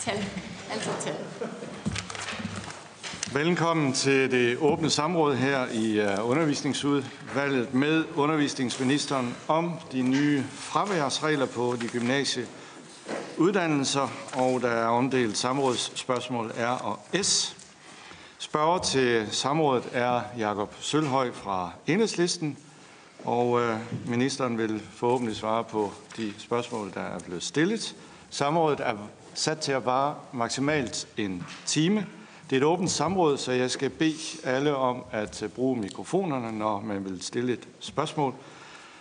Tal. Altid tal. Velkommen til det åbne samråd her i uh, undervisningsudvalget med undervisningsministeren om de nye fraværsregler på de gymnasie uddannelser, og der er omdelt samrådsspørgsmål R og S. Spørger til samrådet er Jakob Sølhøj fra Enhedslisten, og uh, ministeren vil forhåbentlig svare på de spørgsmål, der er blevet stillet. Samrådet er sat til at vare maksimalt en time. Det er et åbent samråd, så jeg skal bede alle om at øh, bruge mikrofonerne, når man vil stille et spørgsmål.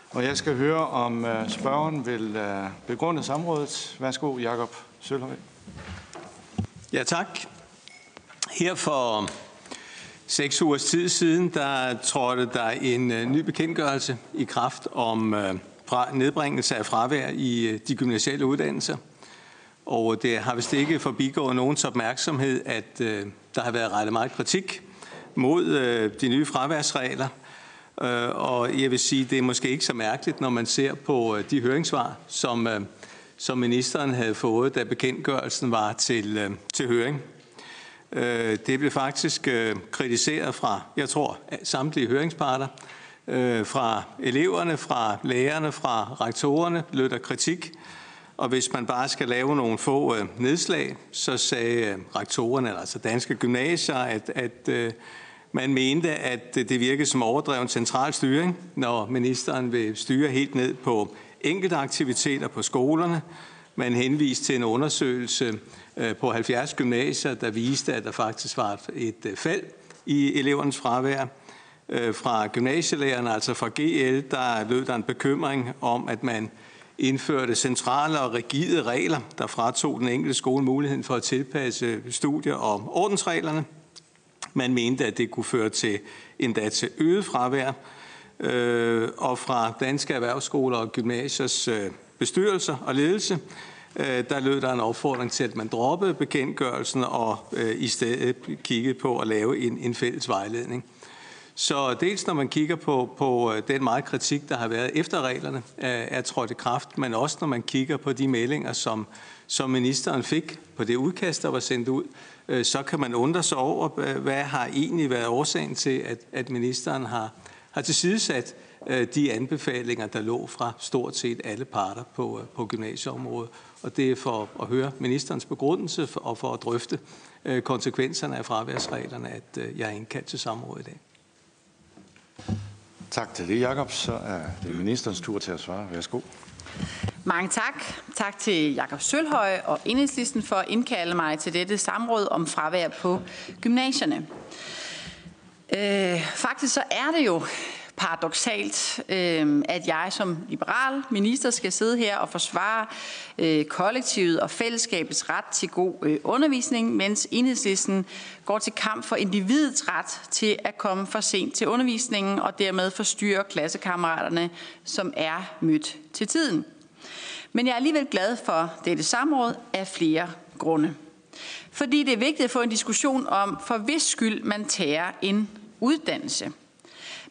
Og jeg skal høre, om øh, spørgeren vil øh, begrunde samrådet. Værsgo, Jakob Sølhøj. Ja, tak. Her for seks ugers tid siden, der trådte der en ny bekendtgørelse i kraft om nedbringelse af fravær i de gymnasiale uddannelser. Og øh, det har vist ikke forbigået nogens opmærksomhed, at øh, der har været rettet meget kritik mod øh, de nye fraværsregler. Øh, og jeg vil sige, det er måske ikke så mærkeligt, når man ser på øh, de høringssvar, som, øh, som ministeren havde fået, da bekendtgørelsen var til, øh, til høring. Øh, det blev faktisk øh, kritiseret fra, jeg tror, samtlige høringsparter. Øh, fra eleverne, fra lærerne, fra rektorerne lød der kritik. Og hvis man bare skal lave nogle få øh, nedslag, så sagde øh, rektorerne, altså danske gymnasier, at, at øh, man mente, at det virkede som overdreven central styring, når ministeren vil styre helt ned på enkelte aktiviteter på skolerne. Man henviste til en undersøgelse på 70 gymnasier, der viste, at der faktisk var et, fald i elevernes fravær. Fra gymnasielærerne, altså fra GL, der lød der en bekymring om, at man indførte centrale og rigide regler, der fratog den enkelte skole muligheden for at tilpasse studier og ordensreglerne. Man mente, at det kunne føre til endda til øget fravær. Øh, og fra danske erhvervsskoler og gymnasiers øh, bestyrelser og ledelse, øh, der lød der en opfordring til, at man droppede bekendtgørelsen og øh, i stedet kiggede på at lave en, en fælles vejledning. Så dels når man kigger på, på øh, den meget kritik, der har været efter reglerne øh, er trådt i kraft, men også når man kigger på de meldinger, som, som ministeren fik på det udkast, der var sendt ud, øh, så kan man undre sig over, hvad har egentlig været årsagen til, at, at ministeren har, har tilsidesat de anbefalinger, der lå fra stort set alle parter på, på gymnasieområdet. Og det er for at høre ministerens begrundelse og for at drøfte konsekvenserne af fraværsreglerne, at jeg er indkaldt til samråd i dag. Tak til det, Jakob. Så er det ministerens tur til at svare. Værsgo. Mange tak. Tak til Jakob Sølhøj og Enhedslisten for at indkalde mig til dette samråd om fravær på gymnasierne. Øh, faktisk så er det jo paradoxalt, øh, at jeg som liberal minister skal sidde her og forsvare øh, kollektivet og fællesskabets ret til god øh, undervisning, mens enhedslisten går til kamp for individets ret til at komme for sent til undervisningen og dermed forstyrre klassekammeraterne, som er mødt til tiden. Men jeg er alligevel glad for dette samråd af flere grunde. Fordi det er vigtigt at få en diskussion om, for hvis skyld man tager en uddannelse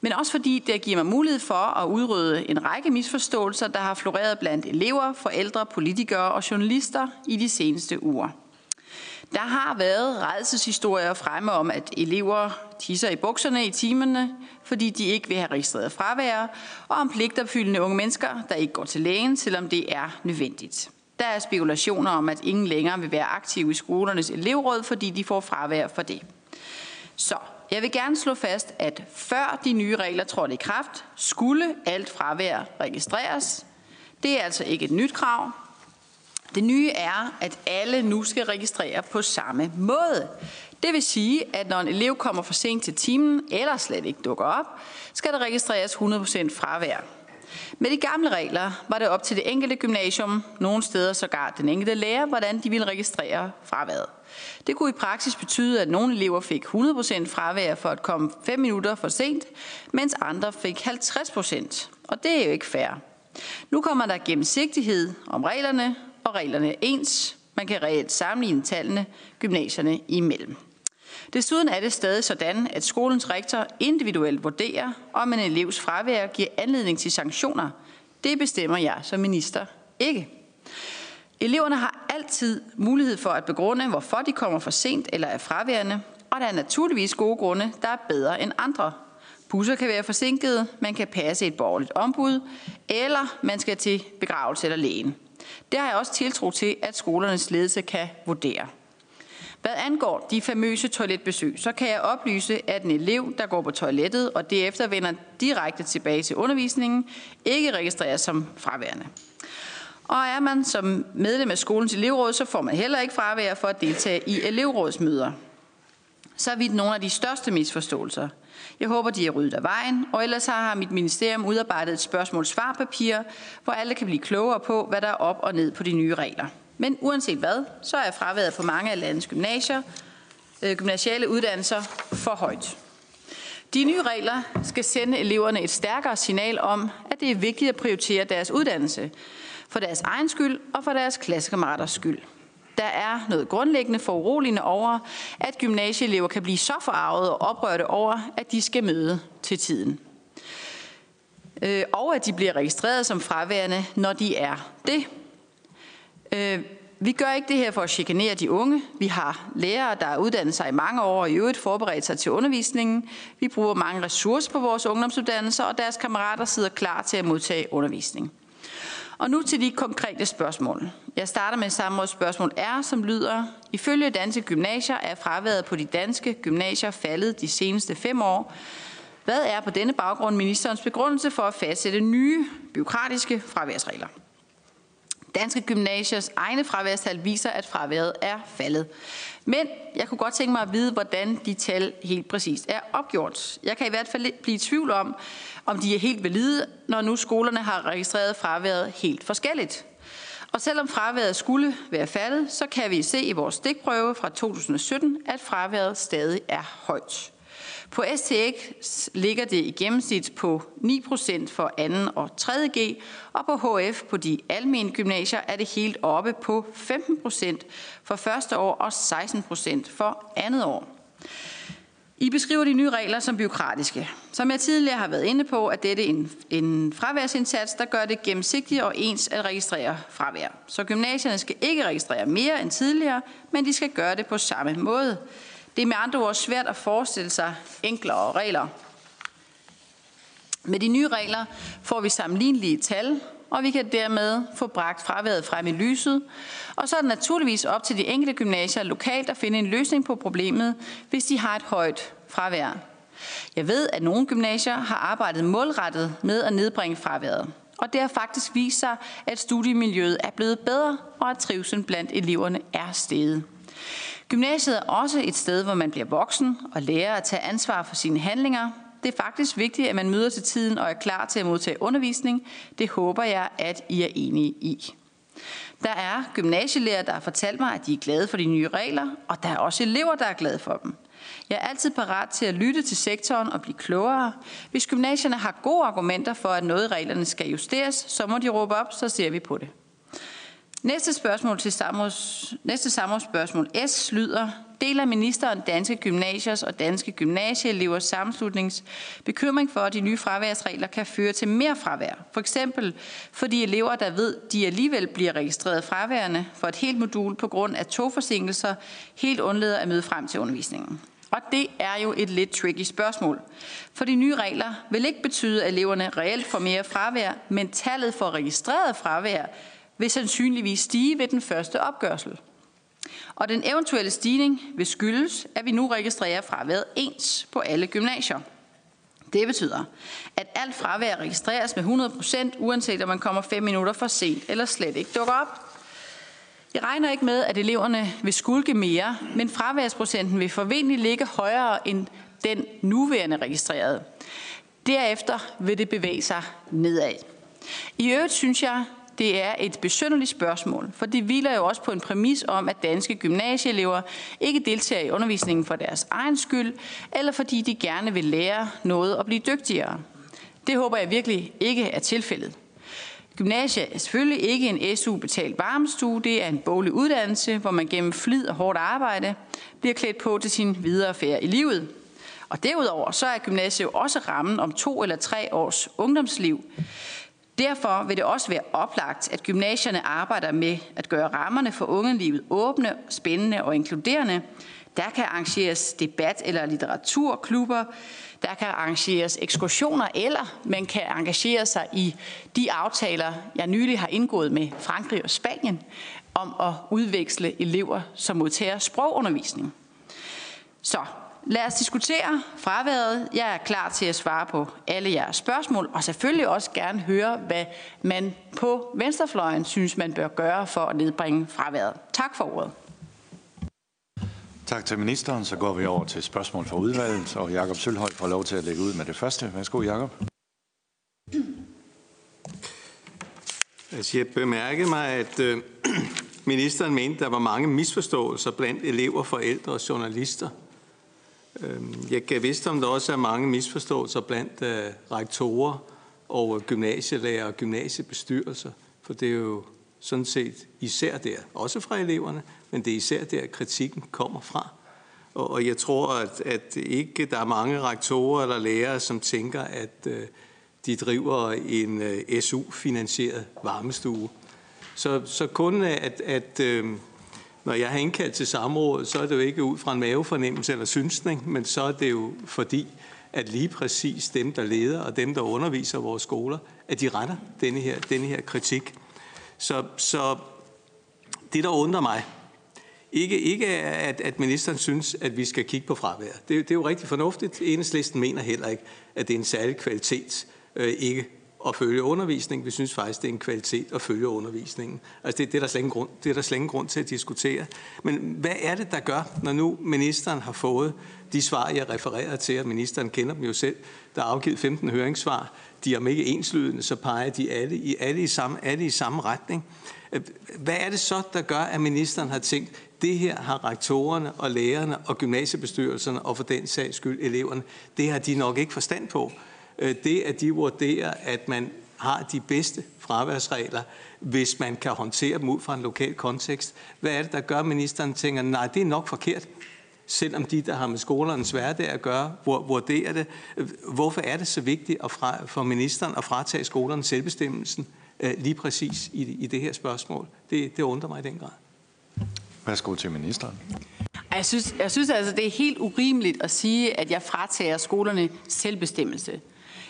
men også fordi det giver mig mulighed for at udrydde en række misforståelser, der har floreret blandt elever, forældre, politikere og journalister i de seneste uger. Der har været redselshistorier fremme om, at elever tisser i bukserne i timerne, fordi de ikke vil have registreret fravær, og om pligtopfyldende unge mennesker, der ikke går til lægen, selvom det er nødvendigt. Der er spekulationer om, at ingen længere vil være aktive i skolernes elevråd, fordi de får fravær for det. Så jeg vil gerne slå fast, at før de nye regler trådte i kraft, skulle alt fravær registreres. Det er altså ikke et nyt krav. Det nye er, at alle nu skal registrere på samme måde. Det vil sige, at når en elev kommer for sent til timen, eller slet ikke dukker op, skal der registreres 100% fravær. Med de gamle regler var det op til det enkelte gymnasium, nogle steder sågar den enkelte lærer, hvordan de ville registrere fraværet. Det kunne i praksis betyde, at nogle elever fik 100% fravær for at komme 5 minutter for sent, mens andre fik 50%. Og det er jo ikke fair. Nu kommer der gennemsigtighed om reglerne, og reglerne er ens. Man kan reelt sammenligne tallene gymnasierne imellem. Desuden er det stadig sådan, at skolens rektor individuelt vurderer, om en elevs fravær giver anledning til sanktioner. Det bestemmer jeg som minister ikke. Eleverne har altid mulighed for at begrunde, hvorfor de kommer for sent eller er fraværende, og der er naturligvis gode grunde, der er bedre end andre. Busser kan være forsinkede, man kan passe et borgerligt ombud, eller man skal til begravelse eller lægen. Det har jeg også tiltro til, at skolernes ledelse kan vurdere. Hvad angår de famøse toiletbesøg, så kan jeg oplyse, at en elev, der går på toilettet og derefter vender direkte tilbage til undervisningen, ikke registreres som fraværende. Og er man som medlem af skolens elevråd, så får man heller ikke fravær for at deltage i elevrådsmøder. Så er vi nogle af de største misforståelser. Jeg håber, de er ryddet af vejen, og ellers har mit ministerium udarbejdet et spørgsmål-svarpapir, hvor alle kan blive klogere på, hvad der er op og ned på de nye regler. Men uanset hvad, så er fraværet på mange af landets gymnasier, øh, gymnasiale uddannelser for højt. De nye regler skal sende eleverne et stærkere signal om, at det er vigtigt at prioritere deres uddannelse, for deres egen skyld og for deres klassekammeraters skyld. Der er noget grundlæggende foruroligende over, at gymnasieelever kan blive så forarvet og oprørte over, at de skal møde til tiden. Øh, og at de bliver registreret som fraværende, når de er det. Øh, vi gør ikke det her for at chikanere de unge. Vi har lærere, der har uddannet sig i mange år og i øvrigt forberedt sig til undervisningen. Vi bruger mange ressourcer på vores ungdomsuddannelser, og deres kammerater sidder klar til at modtage undervisning. Og nu til de konkrete spørgsmål. Jeg starter med samme spørgsmål R, som lyder, ifølge danske gymnasier er fraværet på de danske gymnasier faldet de seneste fem år. Hvad er på denne baggrund ministerens begrundelse for at fastsætte nye byråkratiske fraværsregler? Danske Gymnasiers egne fraværstal viser, at fraværet er faldet. Men jeg kunne godt tænke mig at vide, hvordan de tal helt præcist er opgjort. Jeg kan i hvert fald blive i tvivl om, om de er helt valide, når nu skolerne har registreret fraværet helt forskelligt. Og selvom fraværet skulle være faldet, så kan vi se i vores stikprøve fra 2017, at fraværet stadig er højt. På STX ligger det i gennemsnit på 9% for 2. og 3. G, og på HF på de almene gymnasier er det helt oppe på 15% for første år og 16% for andet år. I beskriver de nye regler som byråkratiske. Som jeg tidligere har været inde på, er dette en, en fraværsindsats, der gør det gennemsigtigt og ens at registrere fravær. Så gymnasierne skal ikke registrere mere end tidligere, men de skal gøre det på samme måde. Det er med andre ord svært at forestille sig enklere regler. Med de nye regler får vi sammenlignelige tal, og vi kan dermed få bragt fraværet frem i lyset. Og så er det naturligvis op til de enkelte gymnasier lokalt at finde en løsning på problemet, hvis de har et højt fravær. Jeg ved, at nogle gymnasier har arbejdet målrettet med at nedbringe fraværet. Og det har faktisk vist sig, at studiemiljøet er blevet bedre, og at trivselen blandt eleverne er steget. Gymnasiet er også et sted, hvor man bliver voksen og lærer at tage ansvar for sine handlinger. Det er faktisk vigtigt, at man møder til tiden og er klar til at modtage undervisning. Det håber jeg, at I er enige i. Der er gymnasielærer, der har fortalt mig, at de er glade for de nye regler, og der er også elever, der er glade for dem. Jeg er altid parat til at lytte til sektoren og blive klogere. Hvis gymnasierne har gode argumenter for, at noget i reglerne skal justeres, så må de råbe op, så ser vi på det. Næste spørgsmål til samråds, næste samrådsspørgsmål S lyder, deler ministeren danske gymnasiers og danske gymnasieelevers sammenslutnings bekymring for, at de nye fraværsregler kan føre til mere fravær. For eksempel for de elever, der ved, de alligevel bliver registreret fraværende for et helt modul på grund af togforsinkelser, helt undlader at møde frem til undervisningen. Og det er jo et lidt tricky spørgsmål. For de nye regler vil ikke betyde, at eleverne reelt får mere fravær, men tallet for registreret fravær vil sandsynligvis stige ved den første opgørsel. Og den eventuelle stigning vil skyldes, at vi nu registrerer fraværet ens på alle gymnasier. Det betyder, at alt fravær registreres med 100%, uanset om man kommer 5 minutter for sent eller slet ikke dukker op. Jeg regner ikke med, at eleverne vil skulke mere, men fraværsprocenten vil forventelig ligge højere end den nuværende registrerede. Derefter vil det bevæge sig nedad. I øvrigt synes jeg, det er et besynderligt spørgsmål, for det hviler jo også på en præmis om, at danske gymnasieelever ikke deltager i undervisningen for deres egen skyld, eller fordi de gerne vil lære noget og blive dygtigere. Det håber jeg virkelig ikke er tilfældet. Gymnasiet er selvfølgelig ikke en SU-betalt varmestue, det er en boglig uddannelse, hvor man gennem flid og hårdt arbejde bliver klædt på til sin videre færd i livet. Og derudover så er gymnasiet jo også rammen om to eller tre års ungdomsliv. Derfor vil det også være oplagt, at gymnasierne arbejder med at gøre rammerne for ungelivet åbne, spændende og inkluderende. Der kan arrangeres debat- eller litteraturklubber, der kan arrangeres ekskursioner, eller man kan engagere sig i de aftaler, jeg nylig har indgået med Frankrig og Spanien, om at udveksle elever, som modtager sprogundervisning. Så lad os diskutere fraværet. Jeg er klar til at svare på alle jeres spørgsmål, og selvfølgelig også gerne høre, hvad man på venstrefløjen synes, man bør gøre for at nedbringe fraværet. Tak for ordet. Tak til ministeren. Så går vi over til spørgsmål fra udvalget, og Jakob Sølhøj får lov til at lægge ud med det første. Værsgo, Jakob. Altså, jeg bemærkede mig, at øh, ministeren mente, at der var mange misforståelser blandt elever, forældre og journalister. Øh, jeg kan vidste, om der også er mange misforståelser blandt øh, rektorer og gymnasielærer og gymnasiebestyrelser, for det er jo sådan set især der, også fra eleverne, men det er især der, kritikken kommer fra. Og, og jeg tror, at, at ikke der er mange rektorer eller lærere, som tænker, at øh, de driver en øh, SU-finansieret varmestue. Så, så kun at, at øh, når jeg har indkaldt til samråd, så er det jo ikke ud fra en mavefornemmelse eller synsning, men så er det jo fordi, at lige præcis dem, der leder og dem, der underviser vores skoler, at de retter denne her, denne her kritik. Så, så det, der undrer mig, ikke, ikke at, at ministeren synes, at vi skal kigge på fravær. Det, det er jo rigtig fornuftigt. Enhedslisten mener heller ikke, at det er en særlig kvalitet øh, ikke at følge undervisning. Vi synes faktisk, det er en kvalitet at følge undervisningen. Altså det, det, er der slet ingen grund, det er der slet ingen grund til at diskutere. Men hvad er det, der gør, når nu ministeren har fået de svar, jeg refererer til, at ministeren kender dem jo selv, der er afgivet 15 høringssvar, de er om ikke enslydende, så peger de alle i, alle i, samme, alle i samme retning. Hvad er det så, der gør, at ministeren har tænkt, det her har rektorerne og lærerne og gymnasiebestyrelserne og for den sags skyld eleverne, det har de nok ikke forstand på. Øh, det, at de vurderer, at man har de bedste fraværsregler, hvis man kan håndtere dem ud fra en lokal kontekst. Hvad er det, der gør, at ministeren tænker, nej, det er nok forkert, selvom de, der har med skolernes hverdag at gøre, vurderer det. Hvorfor er det så vigtigt at fra, for ministeren at fratage skolerne selvbestemmelsen øh, lige præcis i, i det her spørgsmål? Det, det undrer mig i den grad. Værsgo til ministeren. Jeg synes, jeg synes altså, det er helt urimeligt at sige, at jeg fratager skolerne selvbestemmelse.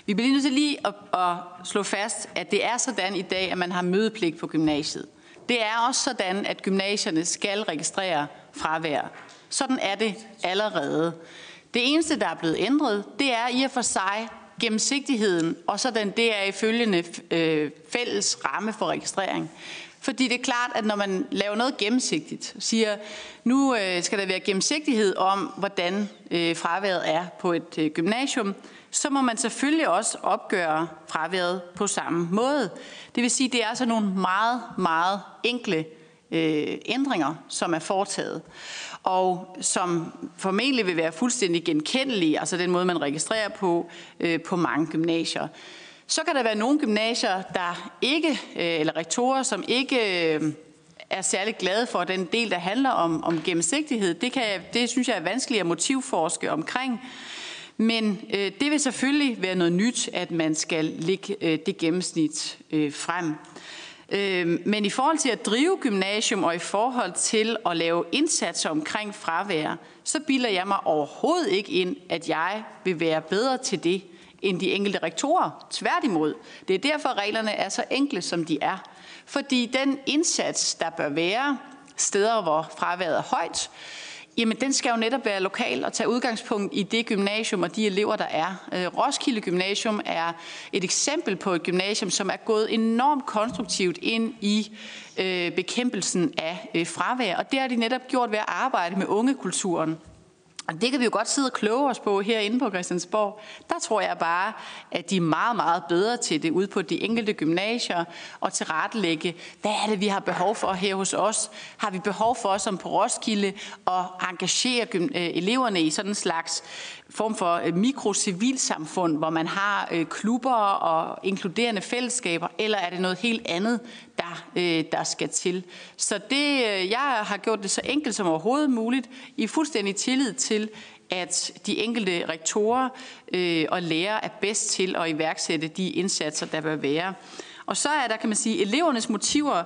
Vi bliver nødt til lige at, at slå fast, at det er sådan i dag, at man har mødepligt på gymnasiet. Det er også sådan, at gymnasierne skal registrere fravær. Sådan er det allerede. Det eneste, der er blevet ændret, det er i og for sig gennemsigtigheden, og så den deraf følgende øh, fælles ramme for registrering. Fordi det er klart, at når man laver noget gennemsigtigt, siger, nu øh, skal der være gennemsigtighed om, hvordan øh, fraværet er på et øh, gymnasium, så må man selvfølgelig også opgøre fraværet på samme måde. Det vil sige, at det er altså nogle meget, meget enkle øh, ændringer, som er foretaget, og som formentlig vil være fuldstændig genkendelige, altså den måde, man registrerer på, øh, på mange gymnasier. Så kan der være nogle gymnasier, der ikke, øh, eller rektorer, som ikke øh, er særlig glade for den del, der handler om, om gennemsigtighed. Det, kan, det synes jeg er vanskeligt at motivforske omkring. Men øh, det vil selvfølgelig være noget nyt, at man skal lægge øh, det gennemsnit øh, frem. Øh, men i forhold til at drive gymnasium og i forhold til at lave indsatser omkring fravær, så bilder jeg mig overhovedet ikke ind, at jeg vil være bedre til det end de enkelte rektorer. Tværtimod. Det er derfor, reglerne er så enkle, som de er. Fordi den indsats, der bør være steder, hvor fraværet er højt, Jamen, den skal jo netop være lokal og tage udgangspunkt i det gymnasium og de elever, der er. Øh, Roskilde Gymnasium er et eksempel på et gymnasium, som er gået enormt konstruktivt ind i øh, bekæmpelsen af øh, fravær, og det har de netop gjort ved at arbejde med ungekulturen. Og det kan vi jo godt sidde og kloge os på herinde på Christiansborg. Der tror jeg bare, at de er meget, meget bedre til det ude på de enkelte gymnasier og til retlægge, hvad er det, vi har behov for her hos os? Har vi behov for, som på Roskilde, at engagere øh, eleverne i sådan en slags form for øh, mikrocivilsamfund, hvor man har øh, klubber og inkluderende fællesskaber, eller er det noget helt andet, der, øh, der skal til? Så det, øh, jeg har gjort det så enkelt som overhovedet muligt, i fuldstændig tillid til, at de enkelte rektorer øh, og lærere er bedst til at iværksætte de indsatser, der bør være. Og så er der, kan man sige, elevernes motiver.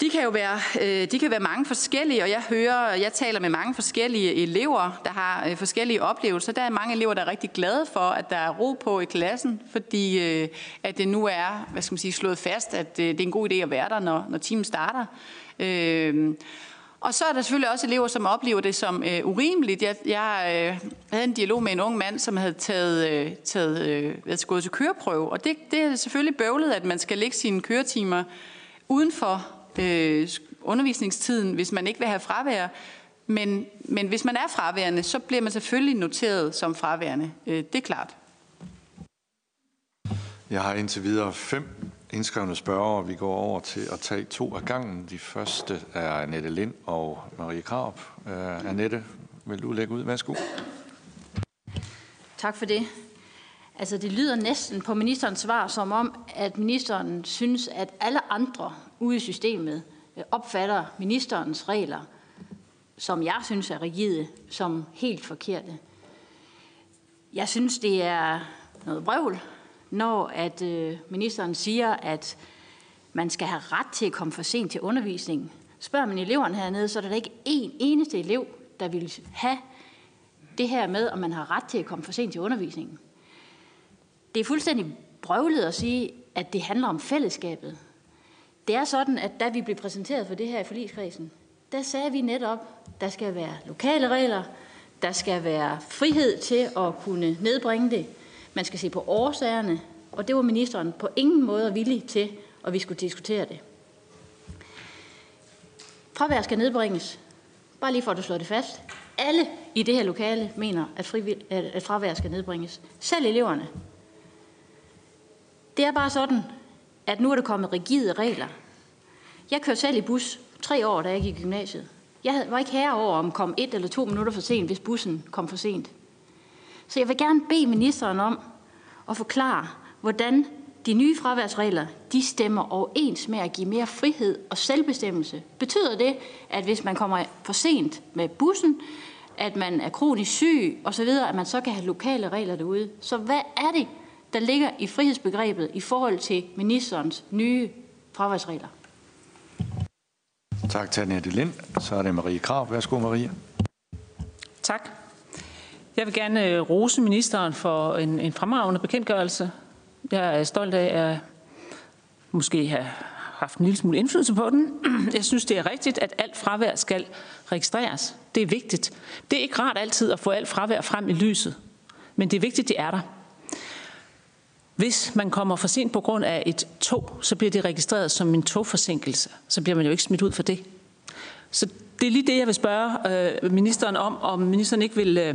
De kan jo være, øh, de kan være mange forskellige, og jeg hører, jeg taler med mange forskellige elever, der har øh, forskellige oplevelser. Der er mange elever, der er rigtig glade for, at der er ro på i klassen, fordi øh, at det nu er, hvad skal man sige, slået fast, at det er en god idé at være der, når, når timen starter. Og så er der selvfølgelig også elever, som oplever det som øh, urimeligt. Jeg, jeg øh, havde en dialog med en ung mand, som havde taget, øh, taget øh, gået til køreprøve. Og det, det er selvfølgelig bøvlet, at man skal lægge sine køretimer uden for øh, undervisningstiden, hvis man ikke vil have fravær. Men, men hvis man er fraværende, så bliver man selvfølgelig noteret som fraværende. Øh, det er klart. Jeg har indtil videre fem indskrevne spørgere. Vi går over til at tage to af gangen. De første er Annette Lind og Marie Krab. Uh, Annette, vil du lægge ud? Værsgo. Tak for det. Altså, det lyder næsten på ministerens svar som om, at ministeren synes, at alle andre ude i systemet øh, opfatter ministerens regler, som jeg synes er rigide, som helt forkerte. Jeg synes, det er noget brøvl, når at øh, ministeren siger, at man skal have ret til at komme for sent til undervisningen. Spørger man eleverne hernede, så er der ikke én eneste elev, der vil have det her med, om man har ret til at komme for sent til undervisningen. Det er fuldstændig brøvlet at sige, at det handler om fællesskabet. Det er sådan, at da vi blev præsenteret for det her i forligskredsen, der sagde vi netop, der skal være lokale regler, der skal være frihed til at kunne nedbringe det, man skal se på årsagerne, og det var ministeren på ingen måde villig til, at vi skulle diskutere det. Fravær skal nedbringes. Bare lige for at du slår det fast. Alle i det her lokale mener, at, frivill- at fravær skal nedbringes. Selv eleverne. Det er bare sådan, at nu er der kommet rigide regler. Jeg kørte selv i bus tre år, da jeg gik i gymnasiet. Jeg var ikke herre over, om kom et eller to minutter for sent, hvis bussen kom for sent. Så jeg vil gerne bede ministeren om at forklare, hvordan de nye fraværsregler, de stemmer overens med at give mere frihed og selvbestemmelse. Betyder det, at hvis man kommer for sent med bussen, at man er kronisk syg osv., at man så kan have lokale regler derude? Så hvad er det, der ligger i frihedsbegrebet i forhold til ministerens nye fraværsregler? Tak til Annette Lind. Så er det Marie Krav. Værsgo, Marie. Tak. Jeg vil gerne øh, rose ministeren for en, en fremragende bekendtgørelse. Jeg er stolt af at måske have haft en lille smule indflydelse på den. Jeg synes, det er rigtigt, at alt fravær skal registreres. Det er vigtigt. Det er ikke rart altid at få alt fravær frem i lyset, men det er vigtigt, det er der. Hvis man kommer for sent på grund af et tog, så bliver det registreret som en togforsinkelse. Så bliver man jo ikke smidt ud for det. Så det er lige det, jeg vil spørge øh, ministeren om, om ministeren ikke vil øh,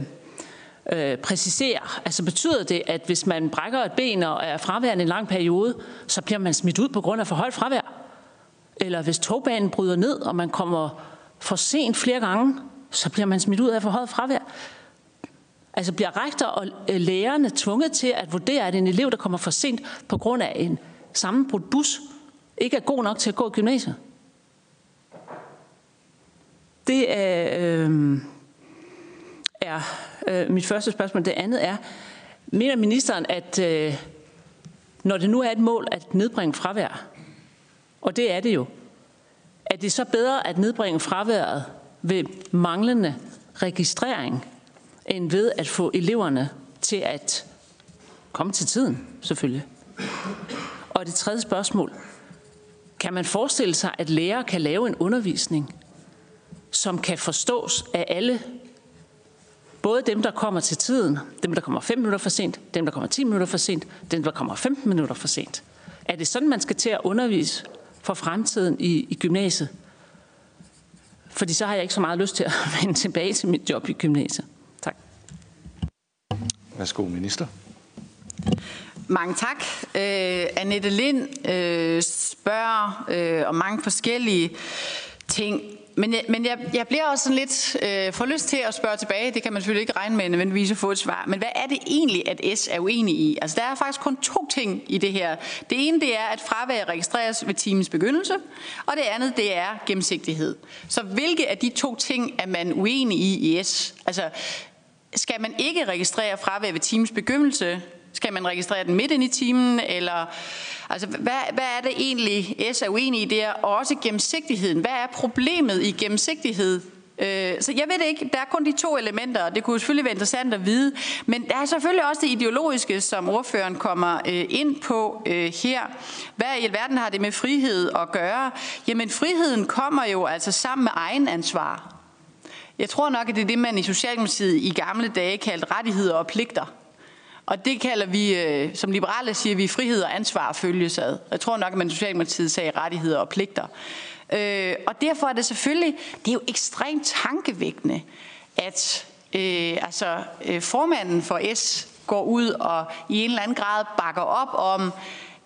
øh, præcisere. Altså betyder det, at hvis man brækker et ben og er fraværende en lang periode, så bliver man smidt ud på grund af for højt fravær? Eller hvis togbanen bryder ned, og man kommer for sent flere gange, så bliver man smidt ud af for højt fravær? Altså bliver rektor og øh, lærerne tvunget til at vurdere, at en elev, der kommer for sent på grund af en sammenbrudt bus, ikke er god nok til at gå i gymnasiet? Det er, øh, er øh, mit første spørgsmål. Det andet er, mener ministeren, at øh, når det nu er et mål at nedbringe fravær, og det er det jo, er det så bedre at nedbringe fraværet ved manglende registrering, end ved at få eleverne til at komme til tiden, selvfølgelig. Og det tredje spørgsmål. Kan man forestille sig, at lærere kan lave en undervisning, som kan forstås af alle Både dem, der kommer til tiden, dem, der kommer 5 minutter for sent, dem, der kommer 10 minutter for sent, dem, der kommer 15 minutter for sent. Er det sådan, man skal til at undervise for fremtiden i, i gymnasiet? Fordi så har jeg ikke så meget lyst til at vende tilbage til mit job i gymnasiet. Værsgo, minister. Mange tak. Øh, Annette Lind øh, spørger øh, om mange forskellige ting men jeg, men jeg, jeg bliver også sådan lidt øh, for lyst til at spørge tilbage. Det kan man selvfølgelig ikke regne med nødvendigvis at få et svar. Men hvad er det egentlig, at S er uenig i? Altså, der er faktisk kun to ting i det her. Det ene, det er, at fravær registreres ved timens begyndelse. Og det andet, det er gennemsigtighed. Så hvilke af de to ting er man uenig i i S? Altså, skal man ikke registrere fravær ved timens begyndelse, Skal man registrere den midt ind i timen? Eller, altså, hvad, hvad er det egentlig, S er uenig i der? Og også gennemsigtigheden. Hvad er problemet i gennemsigtighed? Øh, så jeg ved det ikke. Der er kun de to elementer, og det kunne selvfølgelig være interessant at vide. Men der er selvfølgelig også det ideologiske, som ordføreren kommer øh, ind på øh, her. Hvad i alverden har det med frihed at gøre? Jamen friheden kommer jo altså sammen med egen ansvar. Jeg tror nok, at det er det, man i Socialdemokratiet i gamle dage kaldte rettigheder og pligter. Og det kalder vi, øh, som liberale siger vi, frihed og ansvar følges ad. Jeg tror nok, at man i Socialdemokratiet sagde rettigheder og pligter. Øh, og derfor er det selvfølgelig, det er jo ekstremt tankevækkende, at øh, altså, øh, formanden for S går ud og i en eller anden grad bakker op om,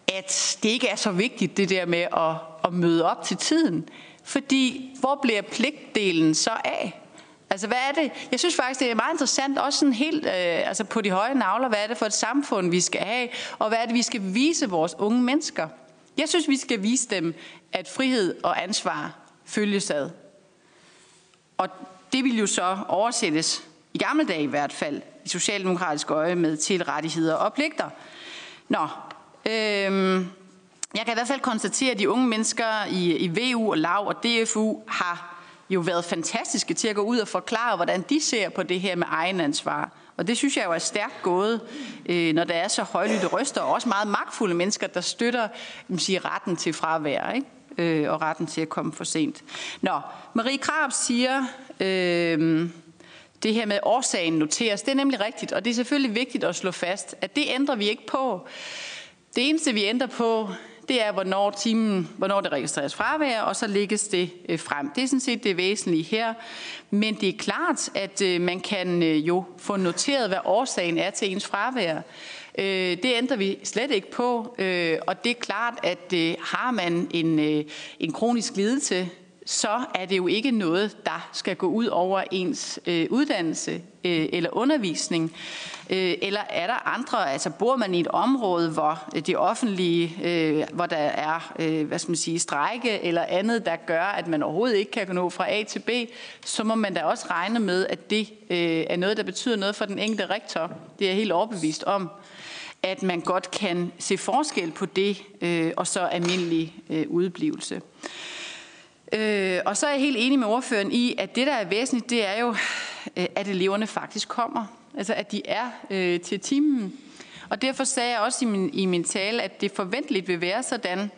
at det ikke er så vigtigt det der med at, at møde op til tiden. Fordi hvor bliver pligtdelen så af? Altså, hvad er det? Jeg synes faktisk, det er meget interessant, også sådan helt øh, altså på de høje navler, hvad er det for et samfund, vi skal have, og hvad er det, vi skal vise vores unge mennesker? Jeg synes, vi skal vise dem, at frihed og ansvar følges ad. Og det vil jo så oversættes, i gamle dage i hvert fald, i socialdemokratisk øje med til rettigheder og pligter. Nå, øhm, jeg kan i hvert fald konstatere, at de unge mennesker i, i VU og LAV og DFU har jo været fantastiske til at gå ud og forklare, hvordan de ser på det her med egen ansvar. Og det synes jeg jo er stærkt gået, øh, når der er så højlytte røster, og også meget magtfulde mennesker, der støtter siger, retten til fravær, ikke? Øh, og retten til at komme for sent. Nå, Marie Krab siger, øh, det her med årsagen noteres, det er nemlig rigtigt, og det er selvfølgelig vigtigt at slå fast, at det ændrer vi ikke på. Det eneste, vi ændrer på, det er, hvornår, timen, hvornår det registreres fravær, og så lægges det øh, frem. Det er sådan set det væsentlige her. Men det er klart, at øh, man kan øh, jo få noteret, hvad årsagen er til ens fravær. Det ændrer vi slet ikke på, og det er klart, at har man en, en kronisk lidelse, så er det jo ikke noget, der skal gå ud over ens øh, uddannelse øh, eller undervisning. Øh, eller er der andre, altså bor man i et område, hvor det offentlige, øh, hvor der er, øh, hvad skal man sige, strække eller andet, der gør, at man overhovedet ikke kan nå fra A til B, så må man da også regne med, at det øh, er noget, der betyder noget for den enkelte rektor. Det er jeg helt overbevist om at man godt kan se forskel på det øh, og så almindelig øh, udblivelse. Øh, og så er jeg helt enig med ordføreren i, at det, der er væsentligt, det er jo, øh, at eleverne faktisk kommer. Altså, at de er øh, til timen. Og derfor sagde jeg også i min, i min tale, at det forventeligt vil være sådan,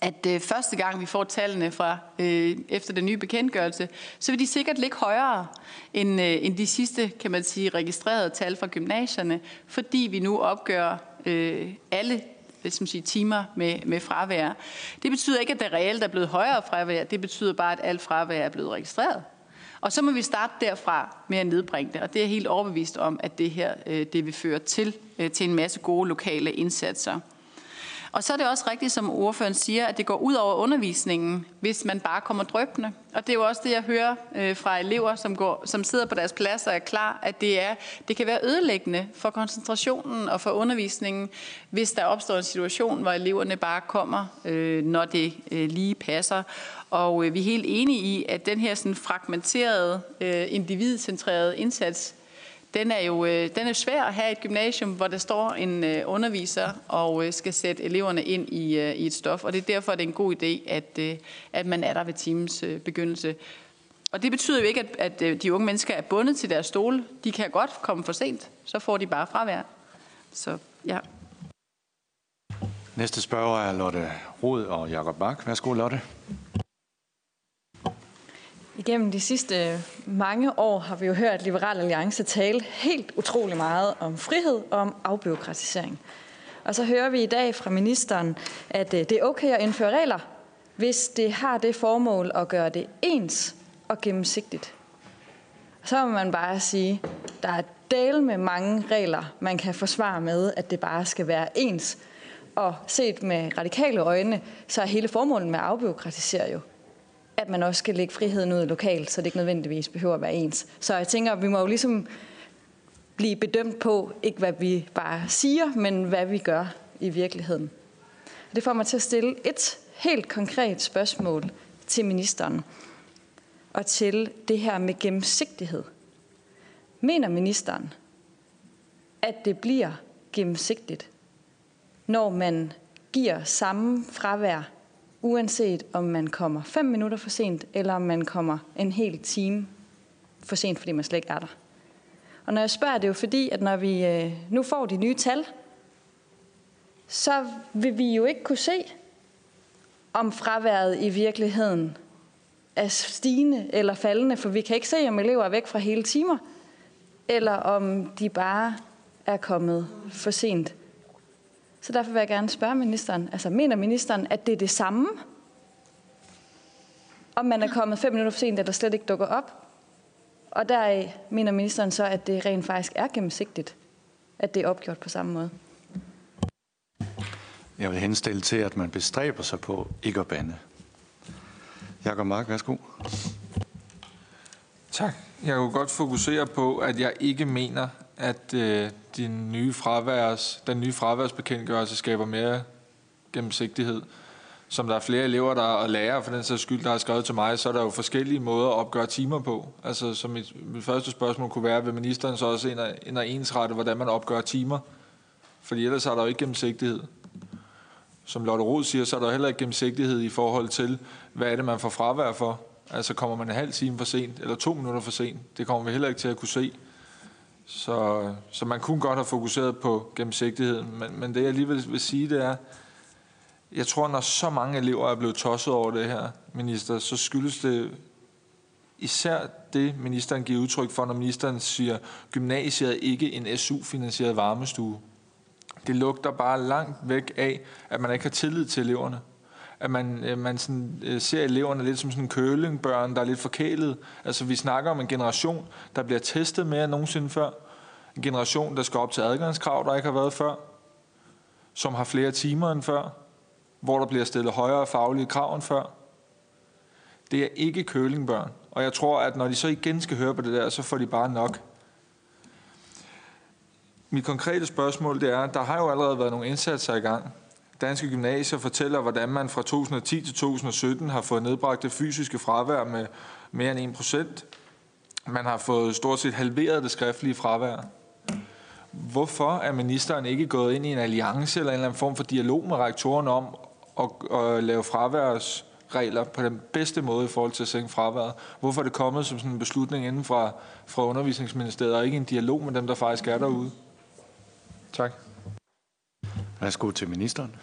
at øh, første gang vi får tallene fra øh, efter den nye bekendtgørelse, så vil de sikkert ligge højere end, øh, end de sidste, kan man sige, registrerede tal fra gymnasierne, fordi vi nu opgør øh, alle som sige, timer med, med fravær. Det betyder ikke, at der reelt er blevet højere fravær. Det betyder bare, at alt fravær er blevet registreret. Og så må vi starte derfra med at nedbringe det, og det er helt overbevist om, at det her øh, det vil føre til, øh, til en masse gode lokale indsatser. Og så er det også rigtigt, som ordføreren siger, at det går ud over undervisningen, hvis man bare kommer drøbende. Og det er jo også det, jeg hører øh, fra elever, som, går, som sidder på deres plads og er klar, at det, er, det kan være ødelæggende for koncentrationen og for undervisningen, hvis der opstår en situation, hvor eleverne bare kommer, øh, når det øh, lige passer. Og øh, vi er helt enige i, at den her sådan fragmenterede, øh, individcentrerede indsats, den er jo øh, den er svær at have et gymnasium, hvor der står en øh, underviser og øh, skal sætte eleverne ind i, øh, i et stof. Og det er derfor, det er en god idé, at, øh, at man er der ved timens øh, begyndelse. Og det betyder jo ikke, at, at de unge mennesker er bundet til deres stole. De kan godt komme for sent. Så får de bare fravær. Så ja. Næste spørger er Lotte Rod og Jakob Bak. Værsgo, Lotte. Igennem de sidste mange år har vi jo hørt Liberal Alliance tale helt utrolig meget om frihed og om afbyråkratisering. Og så hører vi i dag fra ministeren, at øh, det er okay at indføre regler, hvis det har det formål at gøre det ens og gennemsigtigt. Så må man bare sige, der er del med mange regler, man kan forsvare med, at det bare skal være ens. Og set med radikale øjne, så er hele formålet med at jo, at man også skal lægge friheden ud lokalt, så det ikke nødvendigvis behøver at være ens. Så jeg tænker, at vi må jo ligesom blive bedømt på, ikke hvad vi bare siger, men hvad vi gør i virkeligheden. Det får mig til at stille et helt konkret spørgsmål til ministeren og til det her med gennemsigtighed. Mener ministeren, at det bliver gennemsigtigt, når man giver samme fravær, uanset om man kommer 5 minutter for sent, eller om man kommer en hel time for sent, fordi man slet ikke er der. Og når jeg spørger, det er jo fordi, at når vi øh, nu får de nye tal, så vil vi jo ikke kunne se, om fraværet i virkeligheden er stigende eller faldende, for vi kan ikke se, om elever er væk fra hele timer, eller om de bare er kommet for sent. Så derfor vil jeg gerne spørge ministeren, altså mener ministeren, at det er det samme, om man er kommet fem minutter for sent, eller slet ikke dukker op? Og der mener ministeren så, at det rent faktisk er gennemsigtigt, at det er opgjort på samme måde? Jeg vil henstille til, at man bestræber sig på ikke at bande. Jakob Mark, værsgo. Tak. Jeg kunne godt fokusere på, at jeg ikke mener, at øh, din nye fraværs, den nye fraværsbekendtgørelse skaber mere gennemsigtighed. Som der er flere elever der, og lærere for den sags skyld, der har skrevet til mig, så er der jo forskellige måder at opgøre timer på. Altså, så mit, mit første spørgsmål kunne være, vil ministeren så også ind og, ind og ensrette, hvordan man opgør timer? Fordi ellers er der jo ikke gennemsigtighed. Som Lotte Rod siger, så er der heller ikke gennemsigtighed i forhold til, hvad er det, man får fravær for. Altså kommer man en halv time for sent, eller to minutter for sent. Det kommer vi heller ikke til at kunne se. Så, så man kunne godt have fokuseret på gennemsigtigheden. Men, men det jeg alligevel vil, vil sige, det er, jeg tror, når så mange elever er blevet tosset over det her, minister, så skyldes det især det, ministeren giver udtryk for, når ministeren siger, gymnasiet er ikke en SU-finansieret varmestue. Det lugter bare langt væk af, at man ikke har tillid til eleverne. At man, øh, man sådan, øh, ser eleverne lidt som sådan kølingbørn, der er lidt forkælet. Altså vi snakker om en generation, der bliver testet mere end nogensinde før. En generation, der skal op til adgangskrav, der ikke har været før. Som har flere timer end før. Hvor der bliver stillet højere faglige krav end før. Det er ikke kølingbørn. Og jeg tror, at når de så igen skal høre på det der, så får de bare nok. Mit konkrete spørgsmål det er, der har jo allerede været nogle indsatser i gang. Danske Gymnasier fortæller, hvordan man fra 2010 til 2017 har fået nedbragt det fysiske fravær med mere end 1 procent. Man har fået stort set halveret det skriftlige fravær. Hvorfor er ministeren ikke gået ind i en alliance eller en eller anden form for dialog med rektoren om at, at lave fraværsregler på den bedste måde i forhold til at sænke fraværet? Hvorfor er det kommet som sådan en beslutning inden fra, fra undervisningsministeriet og ikke en dialog med dem, der faktisk er derude? Tak. Værsgo til ministeren.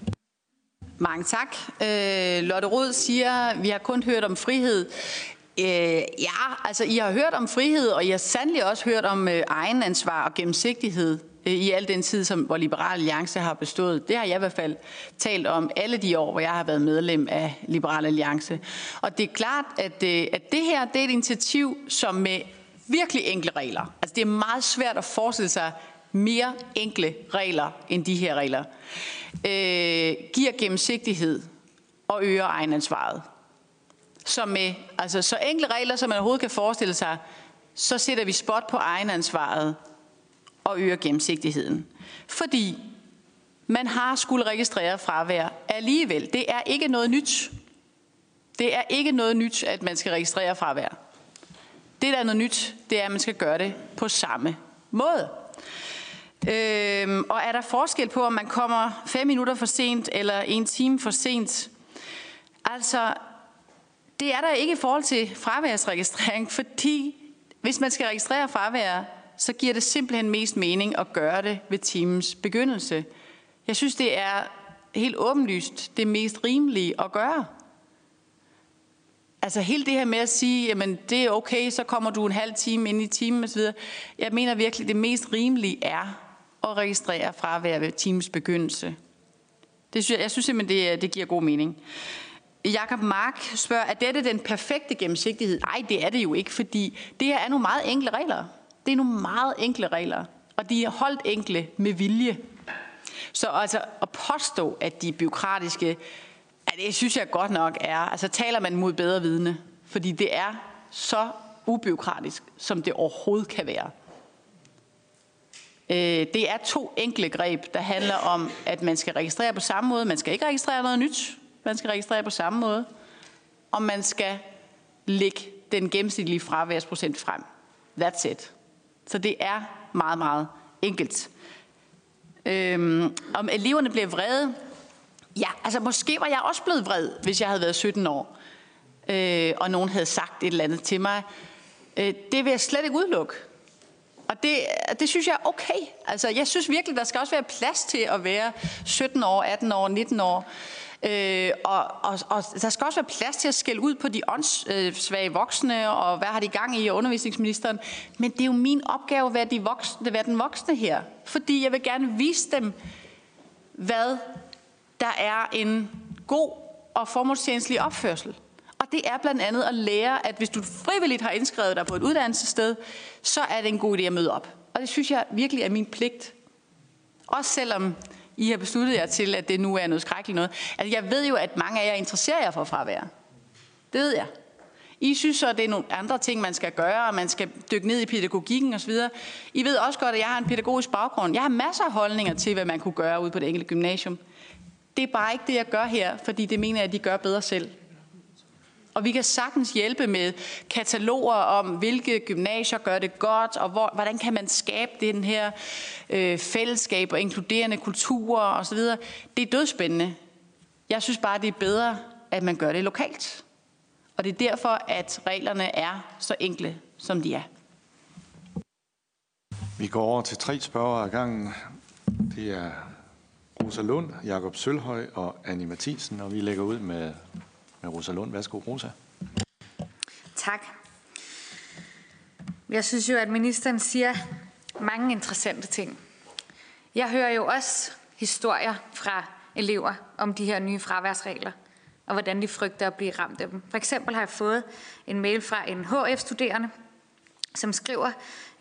Mange tak. Øh, Lotte Rod siger, vi har kun hørt om frihed. Øh, ja, altså I har hørt om frihed, og I har sandelig også hørt om øh, egenansvar og gennemsigtighed øh, i al den tid, som, hvor Liberal Alliance har bestået. Det har jeg i hvert fald talt om alle de år, hvor jeg har været medlem af Liberal Alliance. Og det er klart, at, øh, at det her det er et initiativ, som med virkelig enkle regler. Altså det er meget svært at forestille sig mere enkle regler end de her regler, øh, giver gennemsigtighed og øger egenansvaret. Så med altså, så enkle regler, som man overhovedet kan forestille sig, så sætter vi spot på egenansvaret og øger gennemsigtigheden. Fordi man har skulle registrere fravær alligevel. Det er ikke noget nyt. Det er ikke noget nyt, at man skal registrere fravær. Det, der er noget nyt, det er, at man skal gøre det på samme måde. Øhm, og er der forskel på, om man kommer fem minutter for sent eller en time for sent? Altså, det er der ikke i forhold til fraværsregistrering, fordi hvis man skal registrere fravær, så giver det simpelthen mest mening at gøre det ved timens begyndelse. Jeg synes, det er helt åbenlyst det mest rimelige at gøre. Altså hele det her med at sige, jamen det er okay, så kommer du en halv time ind i timen osv. Jeg mener virkelig, det mest rimelige er og registrere fravær ved timens begyndelse. Det synes jeg, jeg synes simpelthen, det, det giver god mening. Jakob Mark spørger, er dette den perfekte gennemsigtighed? Nej, det er det jo ikke, fordi det her er nogle meget enkle regler. Det er nogle meget enkle regler, og de er holdt enkle med vilje. Så altså at påstå, at de er byråkratiske, ja, det synes jeg godt nok er, altså taler man mod bedre vidne, fordi det er så ubyråkratisk, som det overhovedet kan være. Øh, det er to enkle greb, der handler om, at man skal registrere på samme måde. Man skal ikke registrere noget nyt. Man skal registrere på samme måde. Og man skal lægge den gennemsnitlige fraværsprocent frem. That's it. Så det er meget, meget enkelt. Øhm, om eleverne bliver vrede. Ja, altså måske var jeg også blevet vred, hvis jeg havde været 17 år, øh, og nogen havde sagt et eller andet til mig. Øh, det vil jeg slet ikke udelukke. Og det, det synes jeg er okay. Altså, jeg synes virkelig, der skal også være plads til at være 17 år, 18 år, 19 år. Øh, og, og, og der skal også være plads til at skælde ud på de åndssvage voksne, og hvad har de gang i, undervisningsministeren. Men det er jo min opgave at være, de voksne, at være den voksne her. Fordi jeg vil gerne vise dem, hvad der er en god og formålstjenestelig opførsel. Og det er blandt andet at lære, at hvis du frivilligt har indskrevet dig på et uddannelsessted, så er det en god idé at møde op. Og det synes jeg virkelig er min pligt. Også selvom I har besluttet jer til, at det nu er noget skrækkeligt noget. Altså, jeg ved jo, at mange af jer interesserer jer for fravær. Det ved jeg. I synes så, at det er nogle andre ting, man skal gøre, og man skal dykke ned i pædagogikken osv. I ved også godt, at jeg har en pædagogisk baggrund. Jeg har masser af holdninger til, hvad man kunne gøre ude på det enkelte gymnasium. Det er bare ikke det, jeg gør her, fordi det mener jeg, at de gør bedre selv. Og vi kan sagtens hjælpe med kataloger om, hvilke gymnasier gør det godt, og hvor, hvordan kan man skabe den her øh, fællesskab og inkluderende kulturer osv. Det er dødspændende. Jeg synes bare, det er bedre, at man gør det lokalt. Og det er derfor, at reglerne er så enkle, som de er. Vi går over til tre spørgere ad gangen. Det er Rosa Lund, Jakob Sølhøj og Annie Mathisen, og vi lægger ud med med Rosa Lund. Værsgo, Rosa. Tak. Jeg synes jo, at ministeren siger mange interessante ting. Jeg hører jo også historier fra elever om de her nye fraværsregler, og hvordan de frygter at blive ramt af dem. For eksempel har jeg fået en mail fra en HF-studerende, som skriver,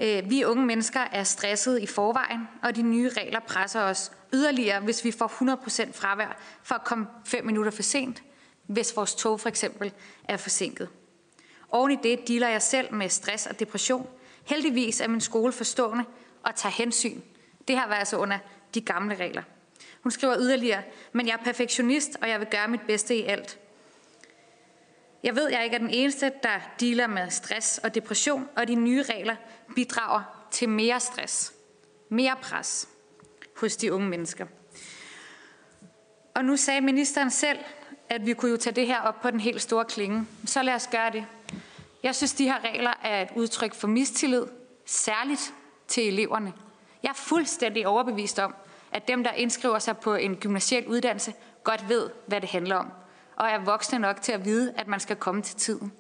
øh, vi unge mennesker er stresset i forvejen, og de nye regler presser os yderligere, hvis vi får 100% fravær for at komme 5 minutter for sent – hvis vores tog for eksempel er forsinket. Oven i det dealer jeg selv med stress og depression. Heldigvis er min skole forstående og tager hensyn. Det har været altså under de gamle regler. Hun skriver yderligere, men jeg er perfektionist, og jeg vil gøre mit bedste i alt. Jeg ved, jeg ikke er den eneste, der dealer med stress og depression, og de nye regler bidrager til mere stress, mere pres hos de unge mennesker. Og nu sagde ministeren selv, at vi kunne jo tage det her op på den helt store klinge. Så lad os gøre det. Jeg synes, de her regler er et udtryk for mistillid, særligt til eleverne. Jeg er fuldstændig overbevist om, at dem, der indskriver sig på en gymnasiel uddannelse, godt ved, hvad det handler om, og er voksne nok til at vide, at man skal komme til tiden.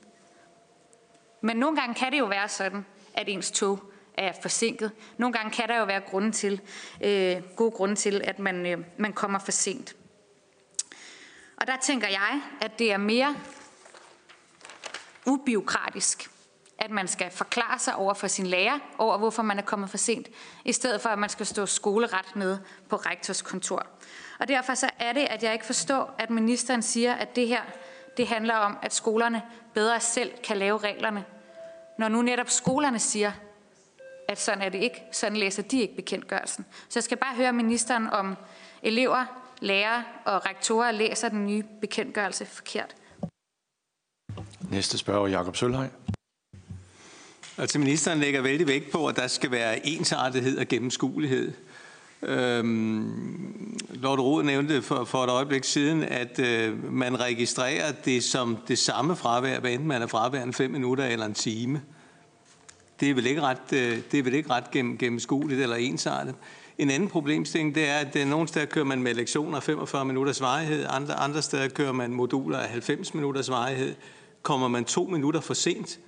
Men nogle gange kan det jo være sådan, at ens tog er forsinket. Nogle gange kan der jo være grunde til, øh, gode grunde til, at man, øh, man kommer for sent. Og der tænker jeg, at det er mere ubiokratisk, at man skal forklare sig over for sin lærer, over hvorfor man er kommet for sent, i stedet for at man skal stå skoleret nede på rektors kontor. Og derfor så er det, at jeg ikke forstår, at ministeren siger, at det her det handler om, at skolerne bedre selv kan lave reglerne. Når nu netop skolerne siger, at sådan er det ikke, sådan læser de ikke bekendtgørelsen. Så jeg skal bare høre ministeren om elever, lærere og rektorer læser den nye bekendtgørelse forkert. Næste spørger Jakob Sølhøj. Altså ministeren lægger vældig vægt på, at der skal være ensartethed og gennemskuelighed. Øhm, Lord Rod nævnte for, for et øjeblik siden, at øh, man registrerer det som det samme fravær, hvad enten man er fraværende fem minutter eller en time. Det er vel ikke ret, øh, det er vel ikke ret gennem, gennemskueligt eller ensartet. En anden problemstilling, det er, at øh, nogle steder kører man med lektioner af 45 minutters varighed, andre, andre steder kører man moduler af 90 minutters varighed. Kommer man to minutter for sent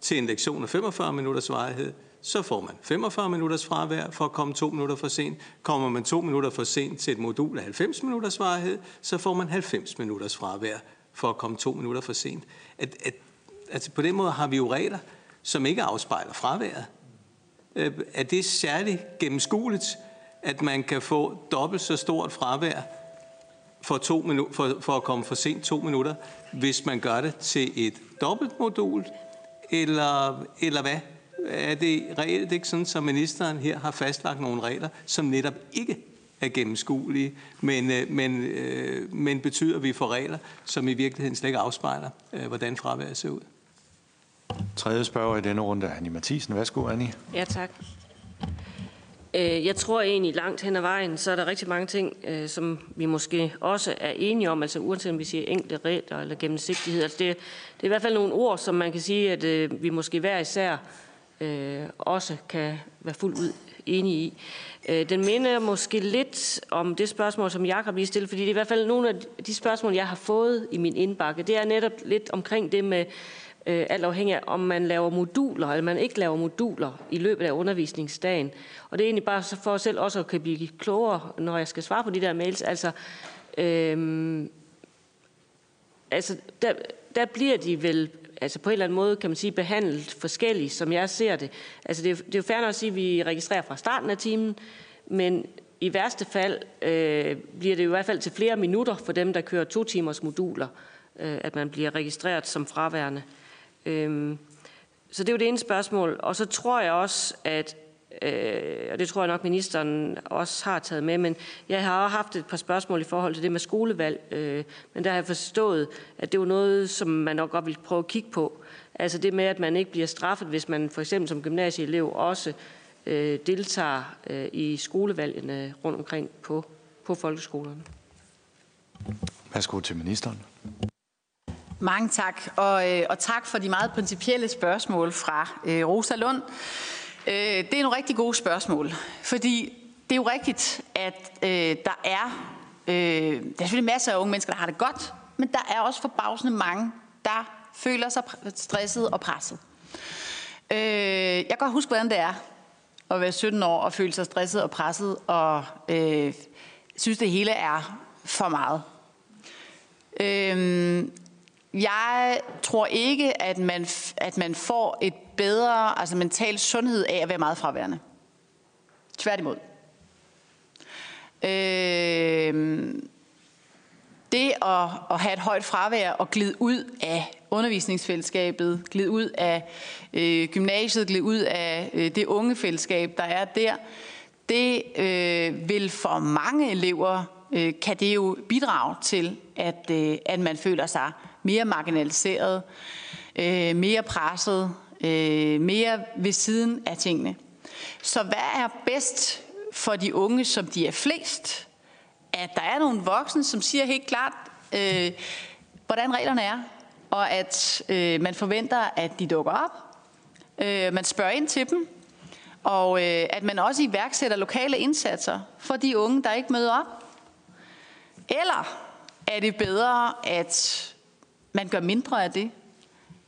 til en lektion af 45 minutters varighed, så får man 45 minutters fravær for at komme to minutter for sent. Kommer man to minutter for sent til et modul af 90 minutters varighed, så får man 90 minutters fravær for at komme to minutter for sent. At, at, altså på den måde har vi jo regler, som ikke afspejler fraværet. Øh, er det særligt gennemskueligt, at man kan få dobbelt så stort fravær for, to minu- for, for at komme for sent to minutter, hvis man gør det til et dobbeltmodul, eller, eller hvad? Er det reelt ikke sådan, som ministeren her har fastlagt nogle regler, som netop ikke er gennemskuelige, men, øh, men, øh, men betyder, at vi får regler, som i virkeligheden slet ikke afspejler, hvordan fraværet ser ud? Tredje spørger i denne runde er Annie Mathisen. Værsgo, Annie. Ja, tak. Øh, jeg tror egentlig langt hen ad vejen, så er der rigtig mange ting, øh, som vi måske også er enige om, altså uanset om vi siger enkle regler eller gennemsigtighed. Altså det, det er i hvert fald nogle ord, som man kan sige, at øh, vi måske hver især øh, også kan være fuldt ud enige i. Øh, den minder måske lidt om det spørgsmål, som Jakob lige stillede, fordi det er i hvert fald nogle af de spørgsmål, jeg har fået i min indbakke. Det er netop lidt omkring det med, øh, alt afhængig af, om man laver moduler, eller man ikke laver moduler i løbet af undervisningsdagen. Og det er egentlig bare for selv også at kan blive klogere, når jeg skal svare på de der mails. Altså, øh, altså der, der bliver de vel altså på en eller anden måde, kan man sige, behandlet forskelligt, som jeg ser det. Altså det, er, det er jo fair nok at sige, at vi registrerer fra starten af timen, men i værste fald øh, bliver det i hvert fald til flere minutter for dem, der kører to timers moduler, øh, at man bliver registreret som fraværende. Øhm, så det er jo det ene spørgsmål. Og så tror jeg også, at øh, og det tror jeg nok, ministeren også har taget med, men jeg har også haft et par spørgsmål i forhold til det med skolevalg, øh, men der har jeg forstået, at det var noget, som man nok godt vil prøve at kigge på. Altså det med, at man ikke bliver straffet, hvis man for eksempel som gymnasieelev også øh, deltager øh, i skolevalgene rundt omkring på, på folkeskolerne. Værsgo til ministeren. Mange tak, og, øh, og tak for de meget principielle spørgsmål fra øh, Rosa Lund. Øh, det er nogle rigtig gode spørgsmål, fordi det er jo rigtigt, at øh, der er, øh, der er selvfølgelig masser af unge mennesker, der har det godt, men der er også forbavsende mange, der føler sig stresset og presset. Øh, jeg kan godt huske, hvordan det er at være 17 år og føle sig stresset og presset, og øh, synes, det hele er for meget. Øh, jeg tror ikke, at man, at man får et bedre altså mental sundhed af at være meget fraværende. Tværtimod. Øh, det at, at have et højt fravær og glide ud af undervisningsfællesskabet, glide ud af øh, gymnasiet, glide ud af øh, det unge fællesskab, der er der, det øh, vil for mange elever, øh, kan det jo bidrage til, at, øh, at man føler sig mere marginaliseret, øh, mere presset, øh, mere ved siden af tingene. Så hvad er bedst for de unge, som de er flest? At der er nogle voksne, som siger helt klart, øh, hvordan reglerne er, og at øh, man forventer, at de dukker op. Øh, man spørger ind til dem, og øh, at man også iværksætter lokale indsatser for de unge, der ikke møder op. Eller er det bedre, at man gør mindre af det?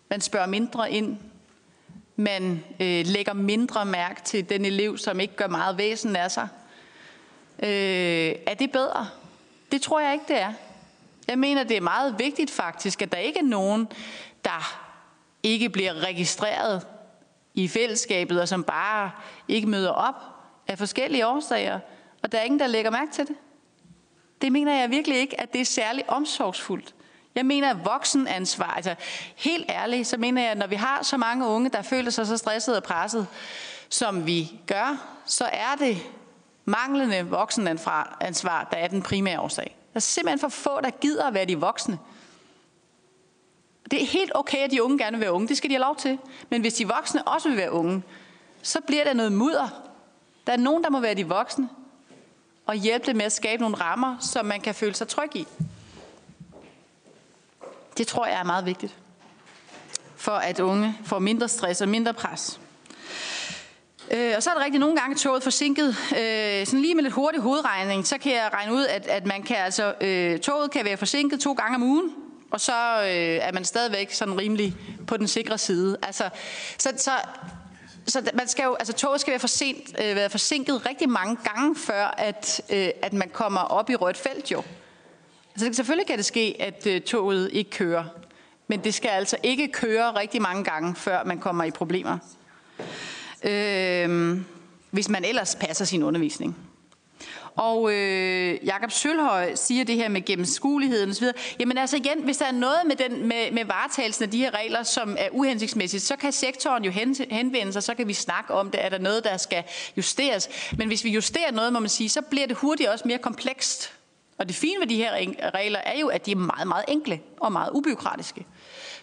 Man spørger mindre ind man øh, lægger mindre mærke til den elev, som ikke gør meget væsen af sig. Øh, er det bedre? Det tror jeg ikke, det er. Jeg mener, det er meget vigtigt faktisk, at der ikke er nogen, der ikke bliver registreret i fællesskabet, og som bare ikke møder op af forskellige årsager, og der er ingen, der lægger mærke til det. Det mener jeg virkelig ikke, at det er særlig omsorgsfuldt. Jeg mener, at voksenansvar, altså helt ærligt, så mener jeg, at når vi har så mange unge, der føler sig så stresset og presset, som vi gør, så er det manglende voksenansvar, der er den primære årsag. Der er simpelthen for få, der gider at være de voksne. Det er helt okay, at de unge gerne vil være unge. Det skal de have lov til. Men hvis de voksne også vil være unge, så bliver der noget mudder. Der er nogen, der må være de voksne og hjælpe dem med at skabe nogle rammer, som man kan føle sig tryg i. Det tror jeg er meget vigtigt, for at unge får mindre stress og mindre pres. Øh, og så er det rigtigt, nogle gange toget forsinket. Øh, sådan lige med lidt hurtig hovedregning, så kan jeg regne ud, at, at man kan altså, øh, toget kan være forsinket to gange om ugen, og så øh, er man stadigvæk sådan rimelig på den sikre side. Altså, så, så, så man skal jo, altså toget skal være, forsent, øh, være forsinket rigtig mange gange, før at, øh, at man kommer op i rødt felt jo. Altså, selvfølgelig kan det ske, at øh, toget ikke kører, men det skal altså ikke køre rigtig mange gange, før man kommer i problemer. Øh, hvis man ellers passer sin undervisning. Og øh, Jakob Sølhøj siger det her med gennemskueligheden osv. Jamen altså igen, hvis der er noget med, den, med, med varetagelsen af de her regler, som er uhensigtsmæssigt, så kan sektoren jo hen, henvende sig, så kan vi snakke om det. Er der noget, der skal justeres? Men hvis vi justerer noget, må man sige, så bliver det hurtigt også mere komplekst. Og det fine ved de her regler er jo, at de er meget, meget enkle og meget ubyråkratiske.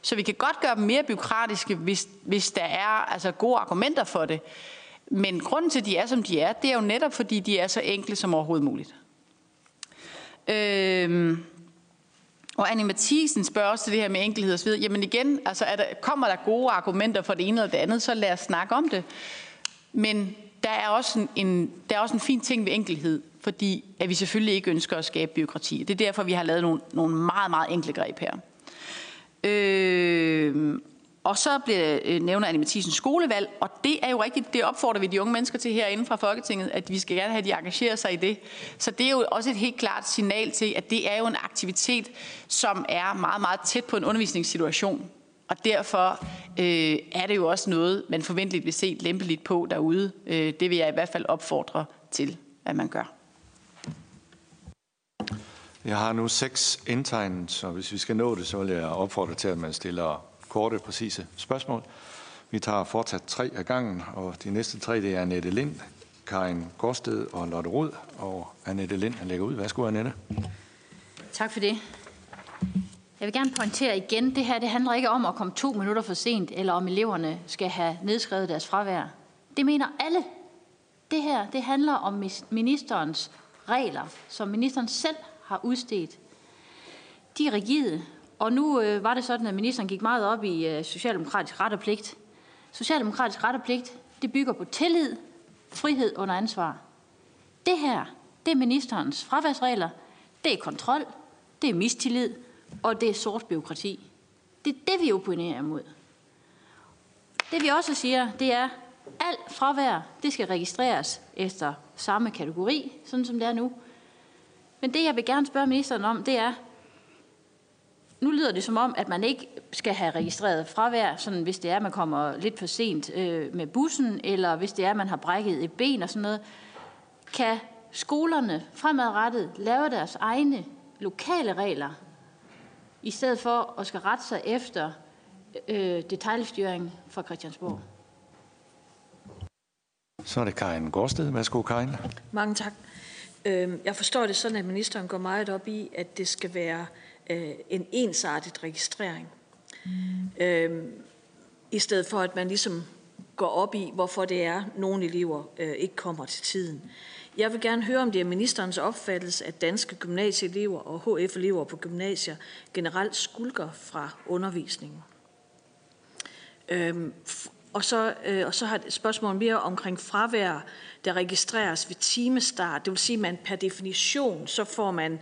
Så vi kan godt gøre dem mere byråkratiske, hvis, hvis der er altså, gode argumenter for det. Men grunden til, at de er, som de er, det er jo netop, fordi de er så enkle som overhovedet muligt. Øhm, og Anne Mathisen spørger også til det her med enkelhed og så videre. Jamen igen, altså er der, kommer der gode argumenter for det ene eller det andet, så lad os snakke om det. Men der er også en, en, der er også en fin ting ved enkelhed, fordi at vi selvfølgelig ikke ønsker at skabe byråkrati. Det er derfor, vi har lavet nogle, nogle meget, meget enkle greb her. Øh, og så bliver øh, nævner Anne Mathisen skolevalg, og det er jo rigtigt, det opfordrer vi de unge mennesker til herinde fra Folketinget, at vi skal gerne have, at de engagerer sig i det. Så det er jo også et helt klart signal til, at det er jo en aktivitet, som er meget, meget tæt på en undervisningssituation. Og derfor øh, er det jo også noget, man forventeligt vil se lempeligt på derude. Øh, det vil jeg i hvert fald opfordre til, at man gør. Jeg har nu seks indtegnet, så hvis vi skal nå det, så vil jeg opfordre til, at man stiller korte, præcise spørgsmål. Vi tager fortsat tre af gangen, og de næste tre, det er Annette Lind, Karin Gårdsted og Lotte Rod. Og Annette Lind, lægger ud. Værsgo, Annette. Tak for det. Jeg vil gerne pointere igen, det her det handler ikke om at komme to minutter for sent, eller om eleverne skal have nedskrevet deres fravær. Det mener alle. Det her det handler om ministerens regler, som ministeren selv har udstedt. De er rigide, og nu øh, var det sådan, at ministeren gik meget op i øh, socialdemokratisk ret og pligt. Socialdemokratisk ret og pligt, det bygger på tillid, frihed under ansvar. Det her, det er ministerens fraværsregler, det er kontrol, det er mistillid, og det er sort byråkrati. Det er det, vi opponerer imod. Det vi også siger, det er, alt fravær, det skal registreres efter samme kategori, sådan som det er nu. Men det, jeg vil gerne spørge ministeren om, det er, nu lyder det som om, at man ikke skal have registreret fravær, sådan hvis det er, at man kommer lidt for sent øh, med bussen, eller hvis det er, at man har brækket et ben og sådan noget. Kan skolerne fremadrettet lave deres egne lokale regler, i stedet for at skal rette sig efter øh, detaljstyring fra Christiansborg? Så er det Karin Gårdsted. Værsgo, Karin. Mange tak. Øhm, jeg forstår det sådan, at ministeren går meget op i, at det skal være øh, en ensartet registrering. Mm. Øhm, I stedet for, at man ligesom går op i, hvorfor det er, nogle elever øh, ikke kommer til tiden. Jeg vil gerne høre, om det er ministerens opfattelse, at danske gymnasieelever og HF-elever på gymnasier generelt skulker fra undervisningen. Øhm, og så, øh, og så har et spørgsmål mere omkring fravær, der registreres ved timestart. Det vil sige, at man per definition, så får man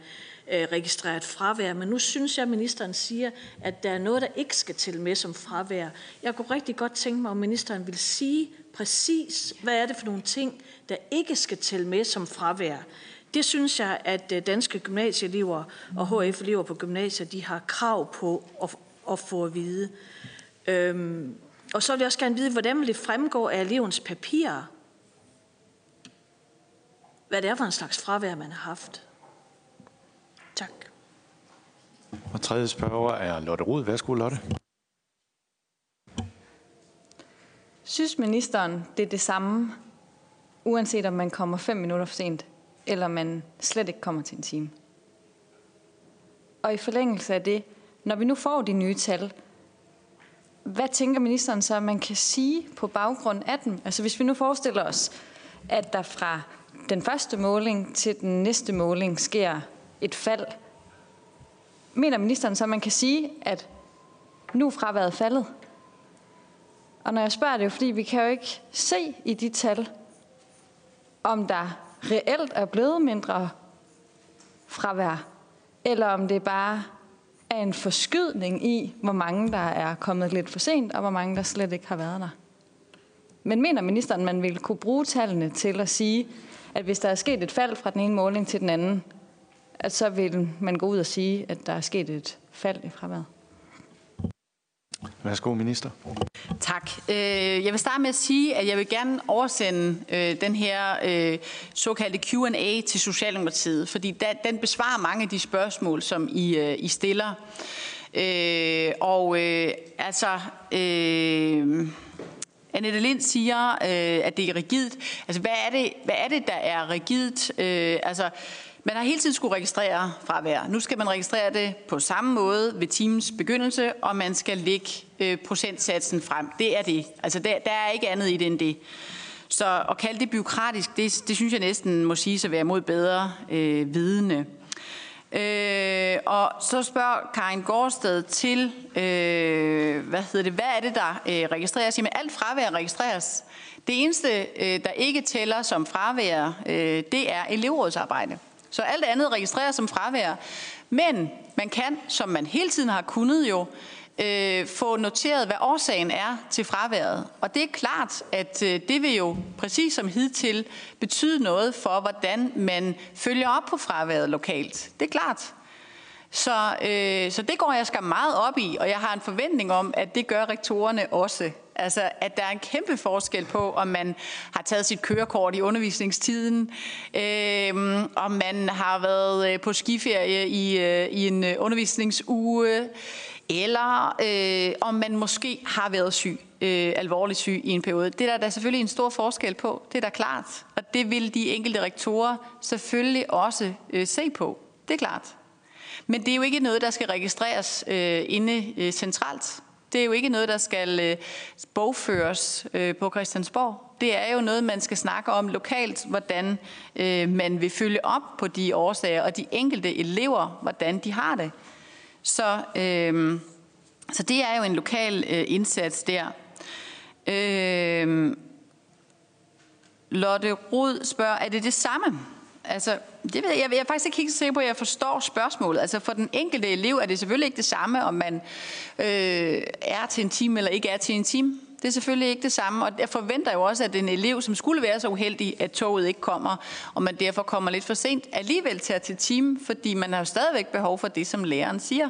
øh, registreret fravær. Men nu synes jeg, at ministeren siger, at der er noget, der ikke skal til med som fravær. Jeg kunne rigtig godt tænke mig, om ministeren vil sige præcis, hvad er det for nogle ting, der ikke skal til med som fravær. Det synes jeg, at øh, danske gymnasieelever og HF-elever på gymnasier, de har krav på at, at få at vide. Øhm, og så vil jeg også gerne vide, hvordan vil det fremgå af elevens papirer, hvad det er for en slags fravær, man har haft. Tak. Og tredje spørger er Lotte Rud. Værsgo, Lotte. Synes ministeren, det er det samme, uanset om man kommer fem minutter for sent, eller man slet ikke kommer til en time? Og i forlængelse af det, når vi nu får de nye tal, hvad tænker ministeren så, at man kan sige på baggrund af dem? Altså hvis vi nu forestiller os, at der fra den første måling til den næste måling sker et fald, mener ministeren så, at man kan sige, at nu er fraværet faldet? Og når jeg spørger det, er fordi vi kan jo ikke se i de tal, om der reelt er blevet mindre fravær, eller om det bare af en forskydning i, hvor mange der er kommet lidt for sent, og hvor mange der slet ikke har været der. Men mener ministeren, man vil kunne bruge tallene til at sige, at hvis der er sket et fald fra den ene måling til den anden, at så vil man gå ud og sige, at der er sket et fald i fraværet? Værsgo, minister. Tak. Øh, jeg vil starte med at sige, at jeg vil gerne oversende øh, den her øh, såkaldte Q&A til Socialdemokratiet, fordi den besvarer mange af de spørgsmål, som I, I stiller. Og altså... Annette Lind siger, at det er rigidt. Altså, hvad er det, hvad er det der er rigidt? altså, man har hele tiden skulle registrere fravær. Nu skal man registrere det på samme måde ved timens begyndelse, og man skal lægge øh, procentsatsen frem. Det er det. Altså der, der er ikke andet i det end det. Så at kalde det byråkratisk, det, det synes jeg næsten må sige at være mod bedre øh, vidne. Øh, og så spørger Karin Gårdsted til, øh, hvad hedder det, hvad er det, der øh, registreres? Jamen alt fravær registreres. Det eneste, øh, der ikke tæller som fravær, øh, det er elevrådsarbejde. Så alt andet registreres som fravær. Men man kan, som man hele tiden har kunnet jo, øh, få noteret, hvad årsagen er til fraværet. Og det er klart, at øh, det vil jo præcis som hidtil betyde noget for, hvordan man følger op på fraværet lokalt. Det er klart. Så, øh, så det går jeg skal meget op i, og jeg har en forventning om, at det gør rektorerne også. Altså, at der er en kæmpe forskel på, om man har taget sit kørekort i undervisningstiden, øh, om man har været øh, på skiferie i, øh, i en øh, undervisningsuge, eller øh, om man måske har været syg, øh, alvorligt syg i en periode. Det er der, der er selvfølgelig en stor forskel på, det er da klart. Og det vil de enkelte rektorer selvfølgelig også øh, se på. Det er klart. Men det er jo ikke noget, der skal registreres øh, inde øh, centralt. Det er jo ikke noget, der skal øh, bogføres øh, på Christiansborg. Det er jo noget, man skal snakke om lokalt, hvordan øh, man vil følge op på de årsager, og de enkelte elever, hvordan de har det. Så, øh, så det er jo en lokal øh, indsats der. Øh, Lotte Rud spørger, er det det samme? Altså, det ved jeg, jeg er faktisk ikke helt sikker på, at jeg forstår spørgsmålet. Altså for den enkelte elev er det selvfølgelig ikke det samme, om man øh, er til en time eller ikke er til en time. Det er selvfølgelig ikke det samme, og jeg forventer jo også, at en elev, som skulle være så uheldig, at toget ikke kommer, og man derfor kommer lidt for sent, alligevel tager til time, fordi man har jo stadigvæk behov for det, som læreren siger.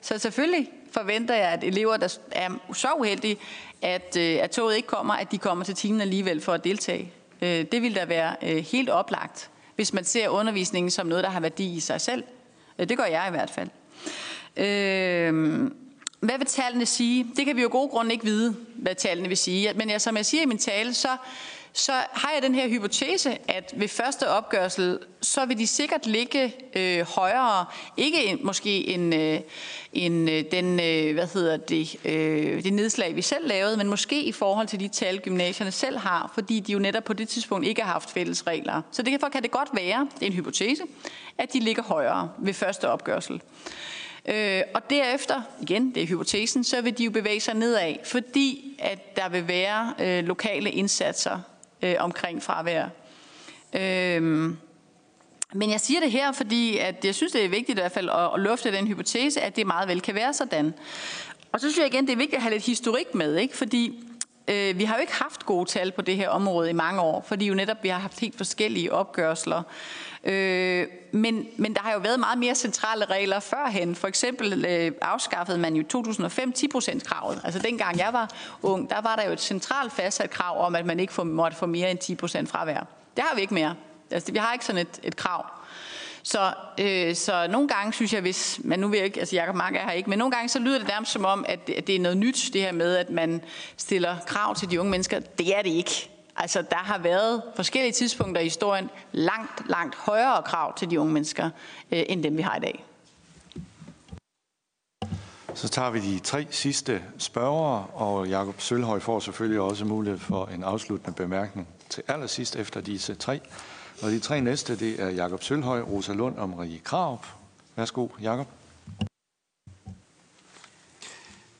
Så selvfølgelig forventer jeg, at elever, der er så uheldige, at, øh, at toget ikke kommer, at de kommer til timen alligevel for at deltage. Øh, det vil da være øh, helt oplagt hvis man ser undervisningen som noget, der har værdi i sig selv. Øh, det gør jeg i hvert fald. Øh, hvad vil tallene sige? Det kan vi jo gode grunde ikke vide, hvad tallene vil sige. Men jeg, som jeg siger i min tale, så så har jeg den her hypotese, at ved første opgørsel, så vil de sikkert ligge øh, højere, ikke en, måske en, øh, en, øh, den, øh, hvad hedder det, øh, det nedslag, vi selv lavede, men måske i forhold til de tal, gymnasierne selv har, fordi de jo netop på det tidspunkt ikke har haft fælles regler. Så derfor kan det godt være, det er en hypotese, at de ligger højere ved første opgørsel. Øh, og derefter, igen, det er hypotesen, så vil de jo bevæge sig nedad, fordi at der vil være øh, lokale indsatser øh, omkring fravær. Øh, men jeg siger det her, fordi at jeg synes, det er vigtigt i hvert fald at, at lufte den hypotese, at det meget vel kan være sådan. Og så synes jeg igen, det er vigtigt at have lidt historik med, ikke? fordi øh, vi har jo ikke haft gode tal på det her område i mange år, fordi jo netop vi har haft helt forskellige opgørsler. Øh, men, men der har jo været meget mere centrale regler førhen. For eksempel øh, afskaffede man jo 2005 10% kravet. Altså dengang jeg var ung, der var der jo et centralt fastsat krav om, at man ikke måtte få mere end 10% fravær. Det har vi ikke mere. Altså, vi har ikke sådan et, et krav. Så, øh, så nogle gange synes jeg, hvis man nu vil ikke, altså Jacob Mark er her ikke, men nogle gange så lyder det nærmest som om, at det, at det er noget nyt, det her med, at man stiller krav til de unge mennesker. Det er det ikke. Altså, der har været forskellige tidspunkter i historien langt, langt højere krav til de unge mennesker, øh, end dem vi har i dag. Så tager vi de tre sidste spørgere, og Jakob Sølhøj får selvfølgelig også mulighed for en afsluttende bemærkning til allersidst efter disse tre. Og de tre næste, det er Jakob Sølhøj, Rosa Lund og Marie Kraup. Værsgo, Jakob.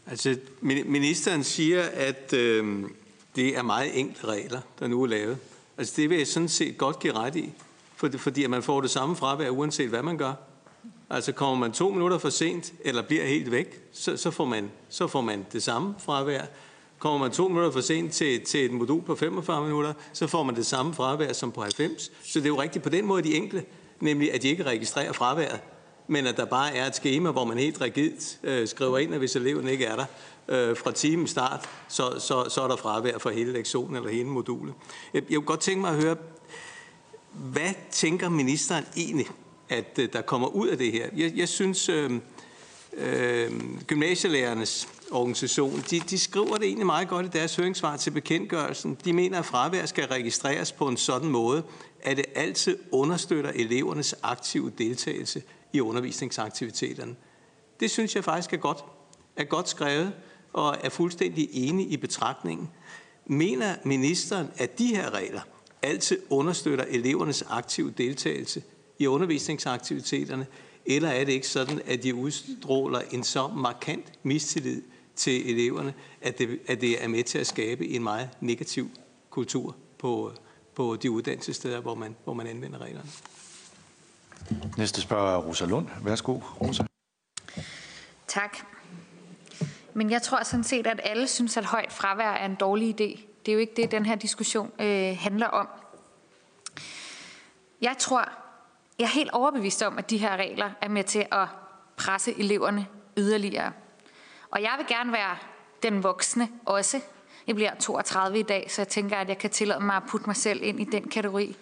Altså, ministeren siger, at øh, det er meget enkle regler, der nu er lavet. Altså det vil jeg sådan set godt give ret i, fordi man får det samme fravær, uanset hvad man gør. Altså kommer man to minutter for sent, eller bliver helt væk, så, så, får, man, så får man det samme fravær. Kommer man to minutter for sent til, til et modul på 45 minutter, så får man det samme fravær som på 90. Så det er jo rigtigt på den måde de enkle, nemlig at de ikke registrerer fraværet, men at der bare er et schema, hvor man helt rigidt øh, skriver ind, at hvis eleven ikke er der, øh, fra timen start, så, så, så er der fravær for hele lektionen eller hele modulet. Jeg, jeg kunne godt tænke mig at høre, hvad tænker ministeren egentlig, at øh, der kommer ud af det her? Jeg, jeg synes, øh, øh, gymnasielærernes organisation, de, de skriver det egentlig meget godt i deres høringssvar til bekendtgørelsen. De mener, at fravær skal registreres på en sådan måde, at det altid understøtter elevernes aktive deltagelse i undervisningsaktiviteterne. Det synes jeg faktisk er godt, er godt skrevet og er fuldstændig enig i betragtningen. Mener ministeren, at de her regler altid understøtter elevernes aktive deltagelse i undervisningsaktiviteterne, eller er det ikke sådan, at de udstråler en så markant mistillid til eleverne, at det, at det er med til at skabe en meget negativ kultur på, på de uddannelsessteder, hvor man, hvor man anvender reglerne? Næste spørger er Rosa Lund. Værsgo, Rosa. Tak. Men jeg tror sådan set, at alle synes, at højt fravær er en dårlig idé. Det er jo ikke det, den her diskussion øh, handler om. Jeg tror, jeg er helt overbevist om, at de her regler er med til at presse eleverne yderligere. Og jeg vil gerne være den voksne også. Jeg bliver 32 i dag, så jeg tænker, at jeg kan tillade mig at putte mig selv ind i den kategori.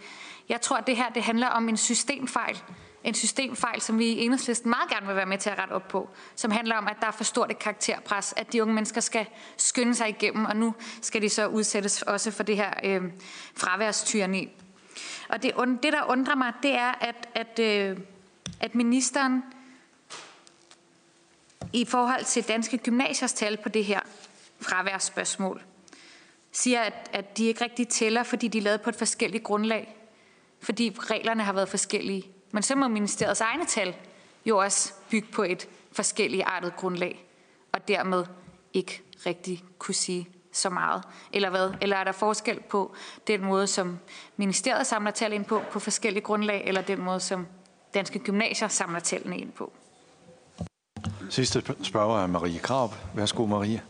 Jeg tror, at det her det handler om en systemfejl. En systemfejl, som vi i enhedslisten meget gerne vil være med til at rette op på. Som handler om, at der er for stort et karakterpres, at de unge mennesker skal skynde sig igennem, og nu skal de så udsættes også for det her øh, fraværstyrni. Og det, det, der undrer mig, det er, at, at, øh, at ministeren i forhold til danske gymnasiers tal på det her fraværsspørgsmål, siger, at, at de ikke rigtig tæller, fordi de er lavet på et forskelligt grundlag. Fordi reglerne har været forskellige. Men så må ministeriets egne tal jo også bygge på et forskelligt artet grundlag, og dermed ikke rigtig kunne sige så meget? Eller hvad? Eller er der forskel på den måde, som ministeriet samler tal ind på, på forskellige grundlag, eller den måde, som danske gymnasier samler tallene ind på? Sidste spørger er Marie Krab. Værsgo, Marie.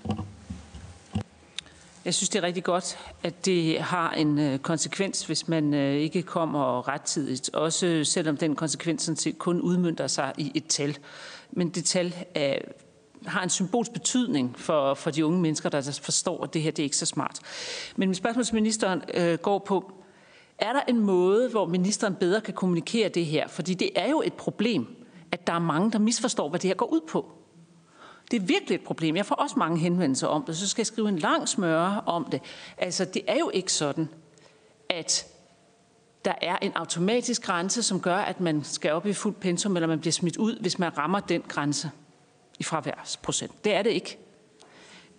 Jeg synes, det er rigtig godt, at det har en øh, konsekvens, hvis man øh, ikke kommer rettidigt. Også selvom den konsekvens sådan set kun udmyndter sig i et tal. Men det tal er har en symbolsk betydning for, for de unge mennesker, der altså forstår, at det her det er ikke så smart. Men mit spørgsmål til ministeren øh, går på, er der en måde, hvor ministeren bedre kan kommunikere det her? Fordi det er jo et problem, at der er mange, der misforstår, hvad det her går ud på. Det er virkelig et problem. Jeg får også mange henvendelser om det, så skal jeg skrive en lang smøre om det. Altså, det er jo ikke sådan, at der er en automatisk grænse, som gør, at man skal op i fuld pensum, eller man bliver smidt ud, hvis man rammer den grænse i fraværsprocent. Det er det ikke.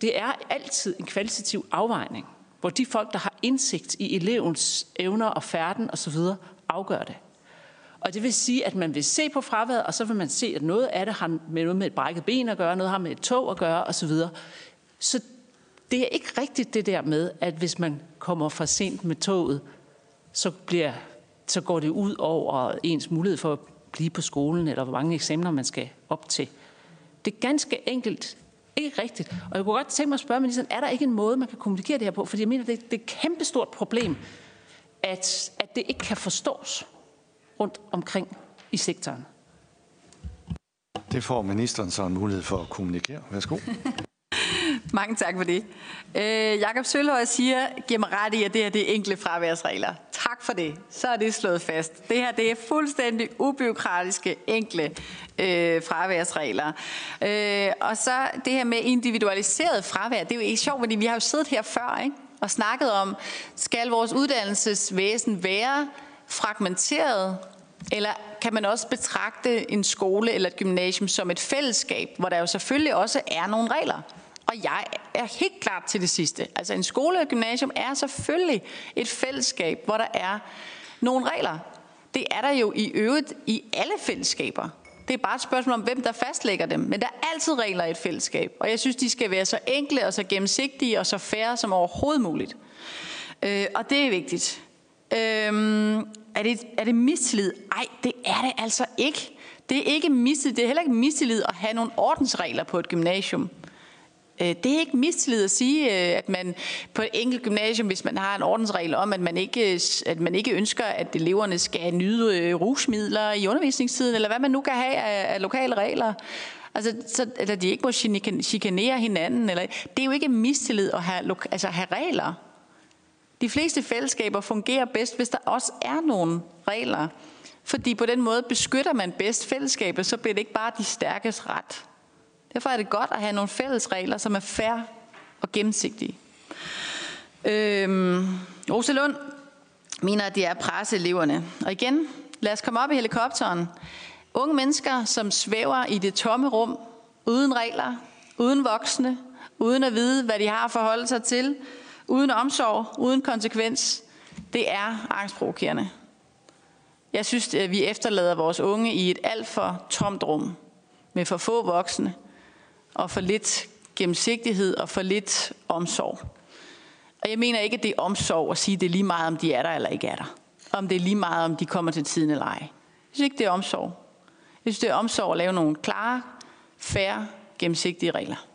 Det er altid en kvalitativ afvejning, hvor de folk, der har indsigt i elevens evner og færden osv., afgør det. Og det vil sige, at man vil se på fraværet, og så vil man se, at noget af det har med noget med et brækket ben at gøre, noget har med et tog at gøre osv. Så, så det er ikke rigtigt det der med, at hvis man kommer for sent med toget, så, bliver, så går det ud over ens mulighed for at blive på skolen, eller hvor mange eksamener man skal op til. Det er ganske enkelt ikke rigtigt. Og jeg kunne godt tænke mig at spørge ministeren, er der ikke en måde, man kan kommunikere det her på? Fordi jeg mener, det, det er et kæmpestort problem, at, at det ikke kan forstås rundt omkring i sektoren. Det får ministeren så en mulighed for at kommunikere. Værsgo. Mange tak for det. Øh, Jakob Sølhøj siger, giver mig ret i, at det her det er enkle fraværsregler. Tak for det. Så er det slået fast. Det her det er fuldstændig ubyråkratiske, enkle øh, fraværsregler. Øh, og så det her med individualiseret fravær, det er jo ikke sjovt, fordi vi har jo siddet her før ikke? og snakket om, skal vores uddannelsesvæsen være fragmenteret, eller kan man også betragte en skole eller et gymnasium som et fællesskab, hvor der jo selvfølgelig også er nogle regler. Og jeg er helt klart til det sidste. Altså en skole og et gymnasium er selvfølgelig et fællesskab, hvor der er nogle regler. Det er der jo i øvrigt i alle fællesskaber. Det er bare et spørgsmål om, hvem der fastlægger dem. Men der er altid regler i et fællesskab. Og jeg synes, de skal være så enkle og så gennemsigtige og så færre som overhovedet muligt. Øh, og det er vigtigt. Øh, er, det, er det mistillid? Nej, det er det altså ikke. Det er ikke mistillid. Det er heller ikke mistillid at have nogle ordensregler på et gymnasium. Øh, det er ikke mistillid at sige, øh, at man på et enkelt gymnasium, hvis man har en ordensregel om, at man ikke, øh, at man ikke ønsker, at eleverne skal nyde rusmidler i undervisningstiden, eller hvad man nu kan have af, af lokale regler, Altså, så, eller de ikke må chikanere hinanden. Eller, det er jo ikke mistillid at have, altså, have regler. De fleste fællesskaber fungerer bedst, hvis der også er nogle regler. Fordi på den måde beskytter man bedst fællesskabet, så bliver det ikke bare de stærkes ret. Derfor er det godt at have nogle fælles regler, som er fair og gennemsigtige. Øhm, Rosa Lund mener, at det er presseeleverne. Og igen, lad os komme op i helikopteren. Unge mennesker, som svæver i det tomme rum, uden regler, uden voksne, uden at vide, hvad de har at forholde sig til, uden omsorg, uden konsekvens, det er angstprovokerende. Jeg synes, at vi efterlader vores unge i et alt for tomt rum, med for få voksne, og for lidt gennemsigtighed og for lidt omsorg. Og jeg mener ikke, at det er omsorg at sige, at det er lige meget, om de er der eller ikke er der. Om det er lige meget, om de kommer til tiden eller ej. Jeg synes ikke, det er omsorg. Jeg synes, det er omsorg at lave nogle klare, færre, gennemsigtige regler.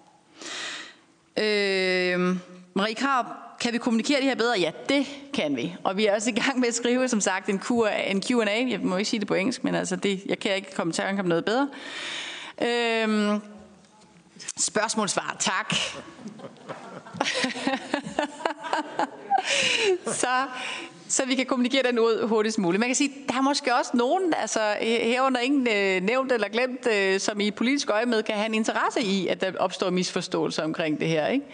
Øh, Marie Krab, kan vi kommunikere det her bedre? Ja, det kan vi. Og vi er også i gang med at skrive, som sagt, en Q&A. Jeg må ikke sige det på engelsk, men altså det, jeg kan ikke komme til at noget bedre. Øhm, spørgsmålsvar, tak. så, så vi kan kommunikere den ud hurtigst muligt. Man kan sige, der er måske også nogen, altså herunder ingen øh, nævnt eller glemt, øh, som i politisk øje med kan have en interesse i, at der opstår misforståelser omkring det her. Ikke?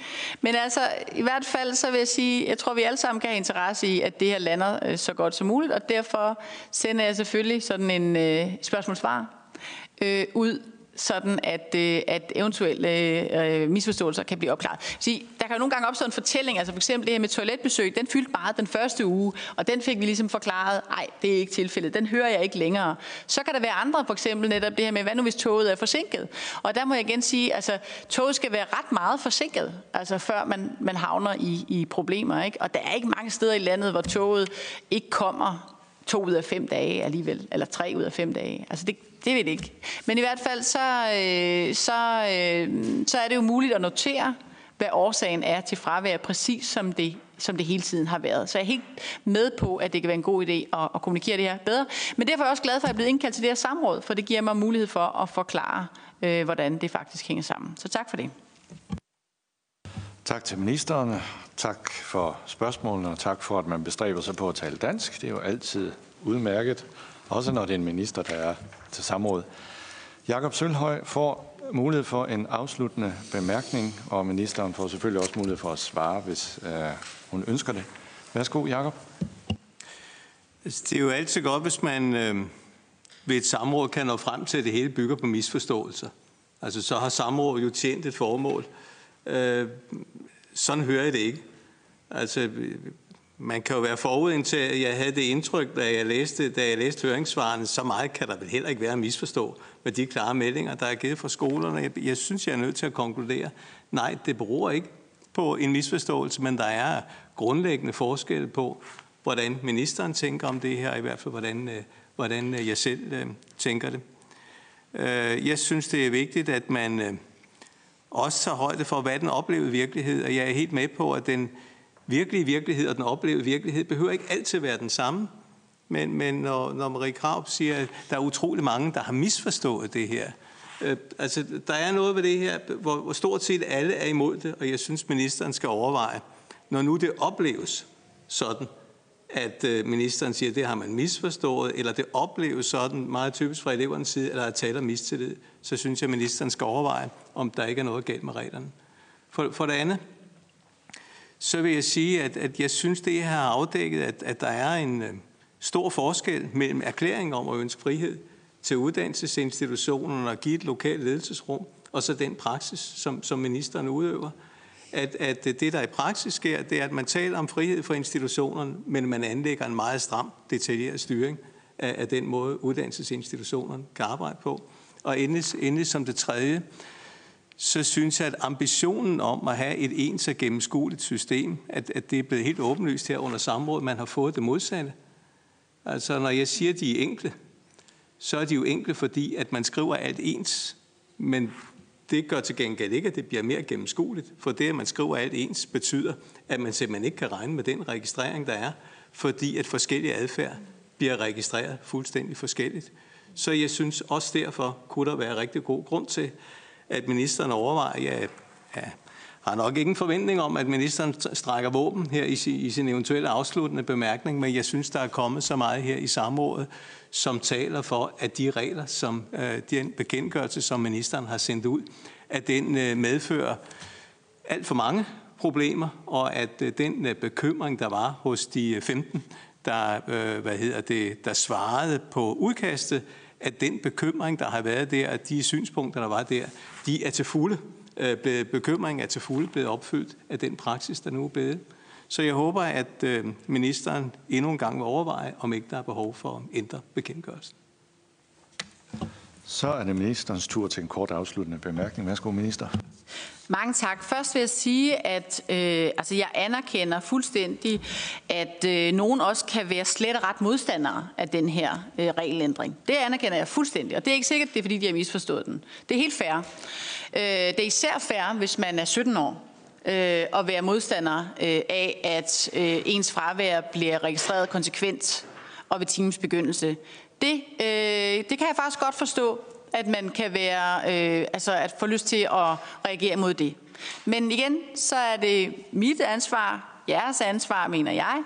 Men altså, i hvert fald så vil jeg sige, jeg tror, vi alle sammen kan have interesse i, at det her lander øh, så godt som muligt, og derfor sender jeg selvfølgelig sådan en øh, spørgsmålsvar øh, ud sådan at, øh, at eventuelle øh, misforståelser kan blive opklaret. Så der kan jo nogle gange opstå en fortælling, altså for eksempel det her med toiletbesøg, den fyldte meget den første uge, og den fik vi ligesom forklaret, nej, det er ikke tilfældet, den hører jeg ikke længere. Så kan der være andre, for eksempel netop det her med, hvad nu hvis toget er forsinket? Og der må jeg igen sige, altså toget skal være ret meget forsinket, altså før man, man havner i, i problemer, ikke? Og der er ikke mange steder i landet, hvor toget ikke kommer to ud af fem dage alligevel, eller tre ud af fem dage. Altså det, det ved det ikke. Men i hvert fald så, øh, så, øh, så er det jo muligt at notere, hvad årsagen er til fravær, præcis som det, som det hele tiden har været. Så jeg er helt med på, at det kan være en god idé at, at kommunikere det her bedre. Men derfor er jeg også glad for, at jeg er blevet indkaldt til det her samråd, for det giver mig mulighed for at forklare, øh, hvordan det faktisk hænger sammen. Så tak for det. Tak til ministeren. Tak for spørgsmålene, og tak for, at man bestræber sig på at tale dansk. Det er jo altid udmærket, også når det er en minister, der er til samråd. Jakob Sølhøj får mulighed for en afsluttende bemærkning, og ministeren får selvfølgelig også mulighed for at svare, hvis øh, hun ønsker det. Værsgo, Jakob. Det er jo altid godt, hvis man øh, ved et samråd kan nå frem til, at det hele bygger på misforståelser. Altså, så har samrådet jo tjent et formål. Øh, sådan hører jeg det ikke. Altså, man kan jo være forudindtaget. Jeg havde det indtryk, da jeg læste, da jeg læste høringssvarene, så meget kan der vel heller ikke være at misforstå med de klare meldinger, der er givet fra skolerne. Jeg, jeg synes, jeg er nødt til at konkludere, nej, det beror ikke på en misforståelse, men der er grundlæggende forskel på, hvordan ministeren tænker om det her, og i hvert fald hvordan, øh, hvordan øh, jeg selv øh, tænker det. Øh, jeg synes, det er vigtigt, at man også tager højde for, hvad den oplevede virkelighed, og jeg er helt med på, at den virkelige virkelighed og den oplevede virkelighed behøver ikke altid være den samme. Men, men når, når Marie Krav siger, at der er utrolig mange, der har misforstået det her, øh, altså der er noget ved det her, hvor, hvor stort set alle er imod det, og jeg synes, ministeren skal overveje, når nu det opleves sådan, at øh, ministeren siger, at det har man misforstået, eller det opleves sådan meget typisk fra elevernes side, eller at tale om mistillid, så synes jeg, at ministeren skal overveje, om der ikke er noget galt med reglerne. For, for det andet, så vil jeg sige, at, at jeg synes, det her har afdækket, at, at der er en øh, stor forskel mellem erklæringen om at ønske frihed til uddannelsesinstitutionerne og give et lokalt ledelsesrum, og så den praksis, som, som ministeren udøver. At, at det, der i praksis sker, det er, at man taler om frihed for institutionerne, men man anlægger en meget stram, detaljeret styring af, af den måde, uddannelsesinstitutionerne kan arbejde på. Og endelig, endelig som det tredje, så synes jeg, at ambitionen om at have et ens og gennemskueligt system, at, at det er blevet helt åbenlyst her under samrådet, man har fået det modsatte. Altså, når jeg siger, at de er enkle, så er de jo enkle, fordi at man skriver alt ens, men det gør til gengæld ikke, at det bliver mere gennemskueligt, for det, at man skriver alt ens, betyder, at man simpelthen ikke kan regne med den registrering, der er, fordi at forskellige adfærd bliver registreret fuldstændig forskelligt. Så jeg synes også derfor kunne der være rigtig god grund til, at ministeren overvejer, ja, ja, har nok ikke en forventning om, at ministeren strækker våben her i, i sin eventuelle afsluttende bemærkning, men jeg synes, der er kommet så meget her i samrådet, som taler for, at de regler, som øh, den bekendtgørelse, som ministeren har sendt ud, at den øh, medfører alt for mange problemer, og at øh, den øh, bekymring, der var hos de øh, 15, der, øh, hvad hedder det, der svarede på udkastet, at den bekymring, der har været der, at de synspunkter, der var der, de er til fulde øh, bekymringen er til fulde blevet opfyldt af den praksis, der nu er blevet. Så jeg håber, at øh, ministeren endnu en gang vil overveje, om ikke der er behov for at ændre bekendtgørelsen. Så er det ministerens tur til en kort afsluttende bemærkning. Værsgo, minister. Mange tak. Først vil jeg sige, at øh, altså jeg anerkender fuldstændig, at øh, nogen også kan være slet og ret modstandere af den her øh, regelændring. Det anerkender jeg fuldstændig, og det er ikke sikkert, det er fordi, de har misforstået den. Det er helt fair. Øh, det er især fair, hvis man er 17 år øh, og være modstander øh, af, at øh, ens fravær bliver registreret konsekvent og ved timens begyndelse. Det, øh, det kan jeg faktisk godt forstå, at man kan være, øh, altså at få lyst til at reagere mod det. Men igen, så er det mit ansvar, jeres ansvar, mener jeg,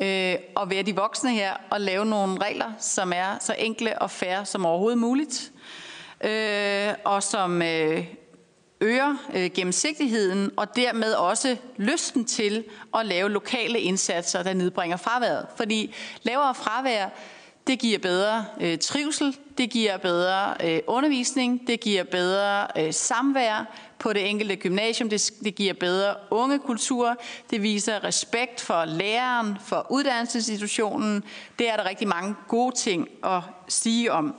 øh, at være de voksne her og lave nogle regler, som er så enkle og færre som overhovedet muligt, øh, og som øh, øger øh, gennemsigtigheden og dermed også lysten til at lave lokale indsatser, der nedbringer fraværet. Fordi lavere fravær, det giver bedre øh, trivsel, det giver bedre øh, undervisning, det giver bedre øh, samvær på det enkelte gymnasium, det, det giver bedre ungekultur, det viser respekt for læreren, for uddannelsesinstitutionen. Det er der rigtig mange gode ting at sige om.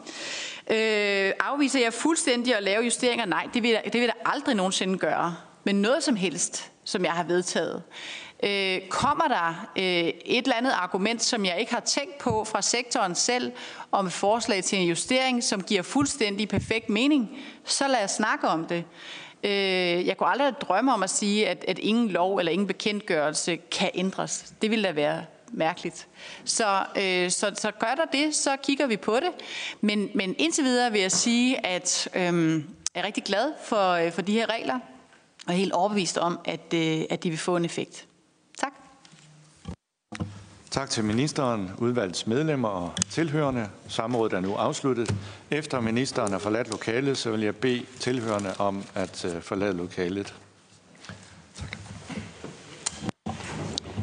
Øh, afviser jeg fuldstændig at lave justeringer? Nej, det vil, jeg, det vil jeg aldrig nogensinde gøre. Men noget som helst, som jeg har vedtaget. Øh, kommer der øh, et eller andet argument, som jeg ikke har tænkt på fra sektoren selv, om et forslag til en justering, som giver fuldstændig perfekt mening, så lad os snakke om det. Øh, jeg kunne aldrig drømme om at sige, at, at ingen lov eller ingen bekendtgørelse kan ændres. Det ville da være mærkeligt. Så, øh, så, så gør der det, så kigger vi på det. Men, men indtil videre vil jeg sige, at øh, jeg er rigtig glad for, øh, for de her regler, og er helt overbevist om, at, øh, at de vil få en effekt. Tak. Til ministeren, udvalgets medlemmer og tilhørende. Samrådet er nu afsluttet. Efter ministeren har forladt lokalet, så vil jeg bede tilhørende om at øh, forlade lokalet.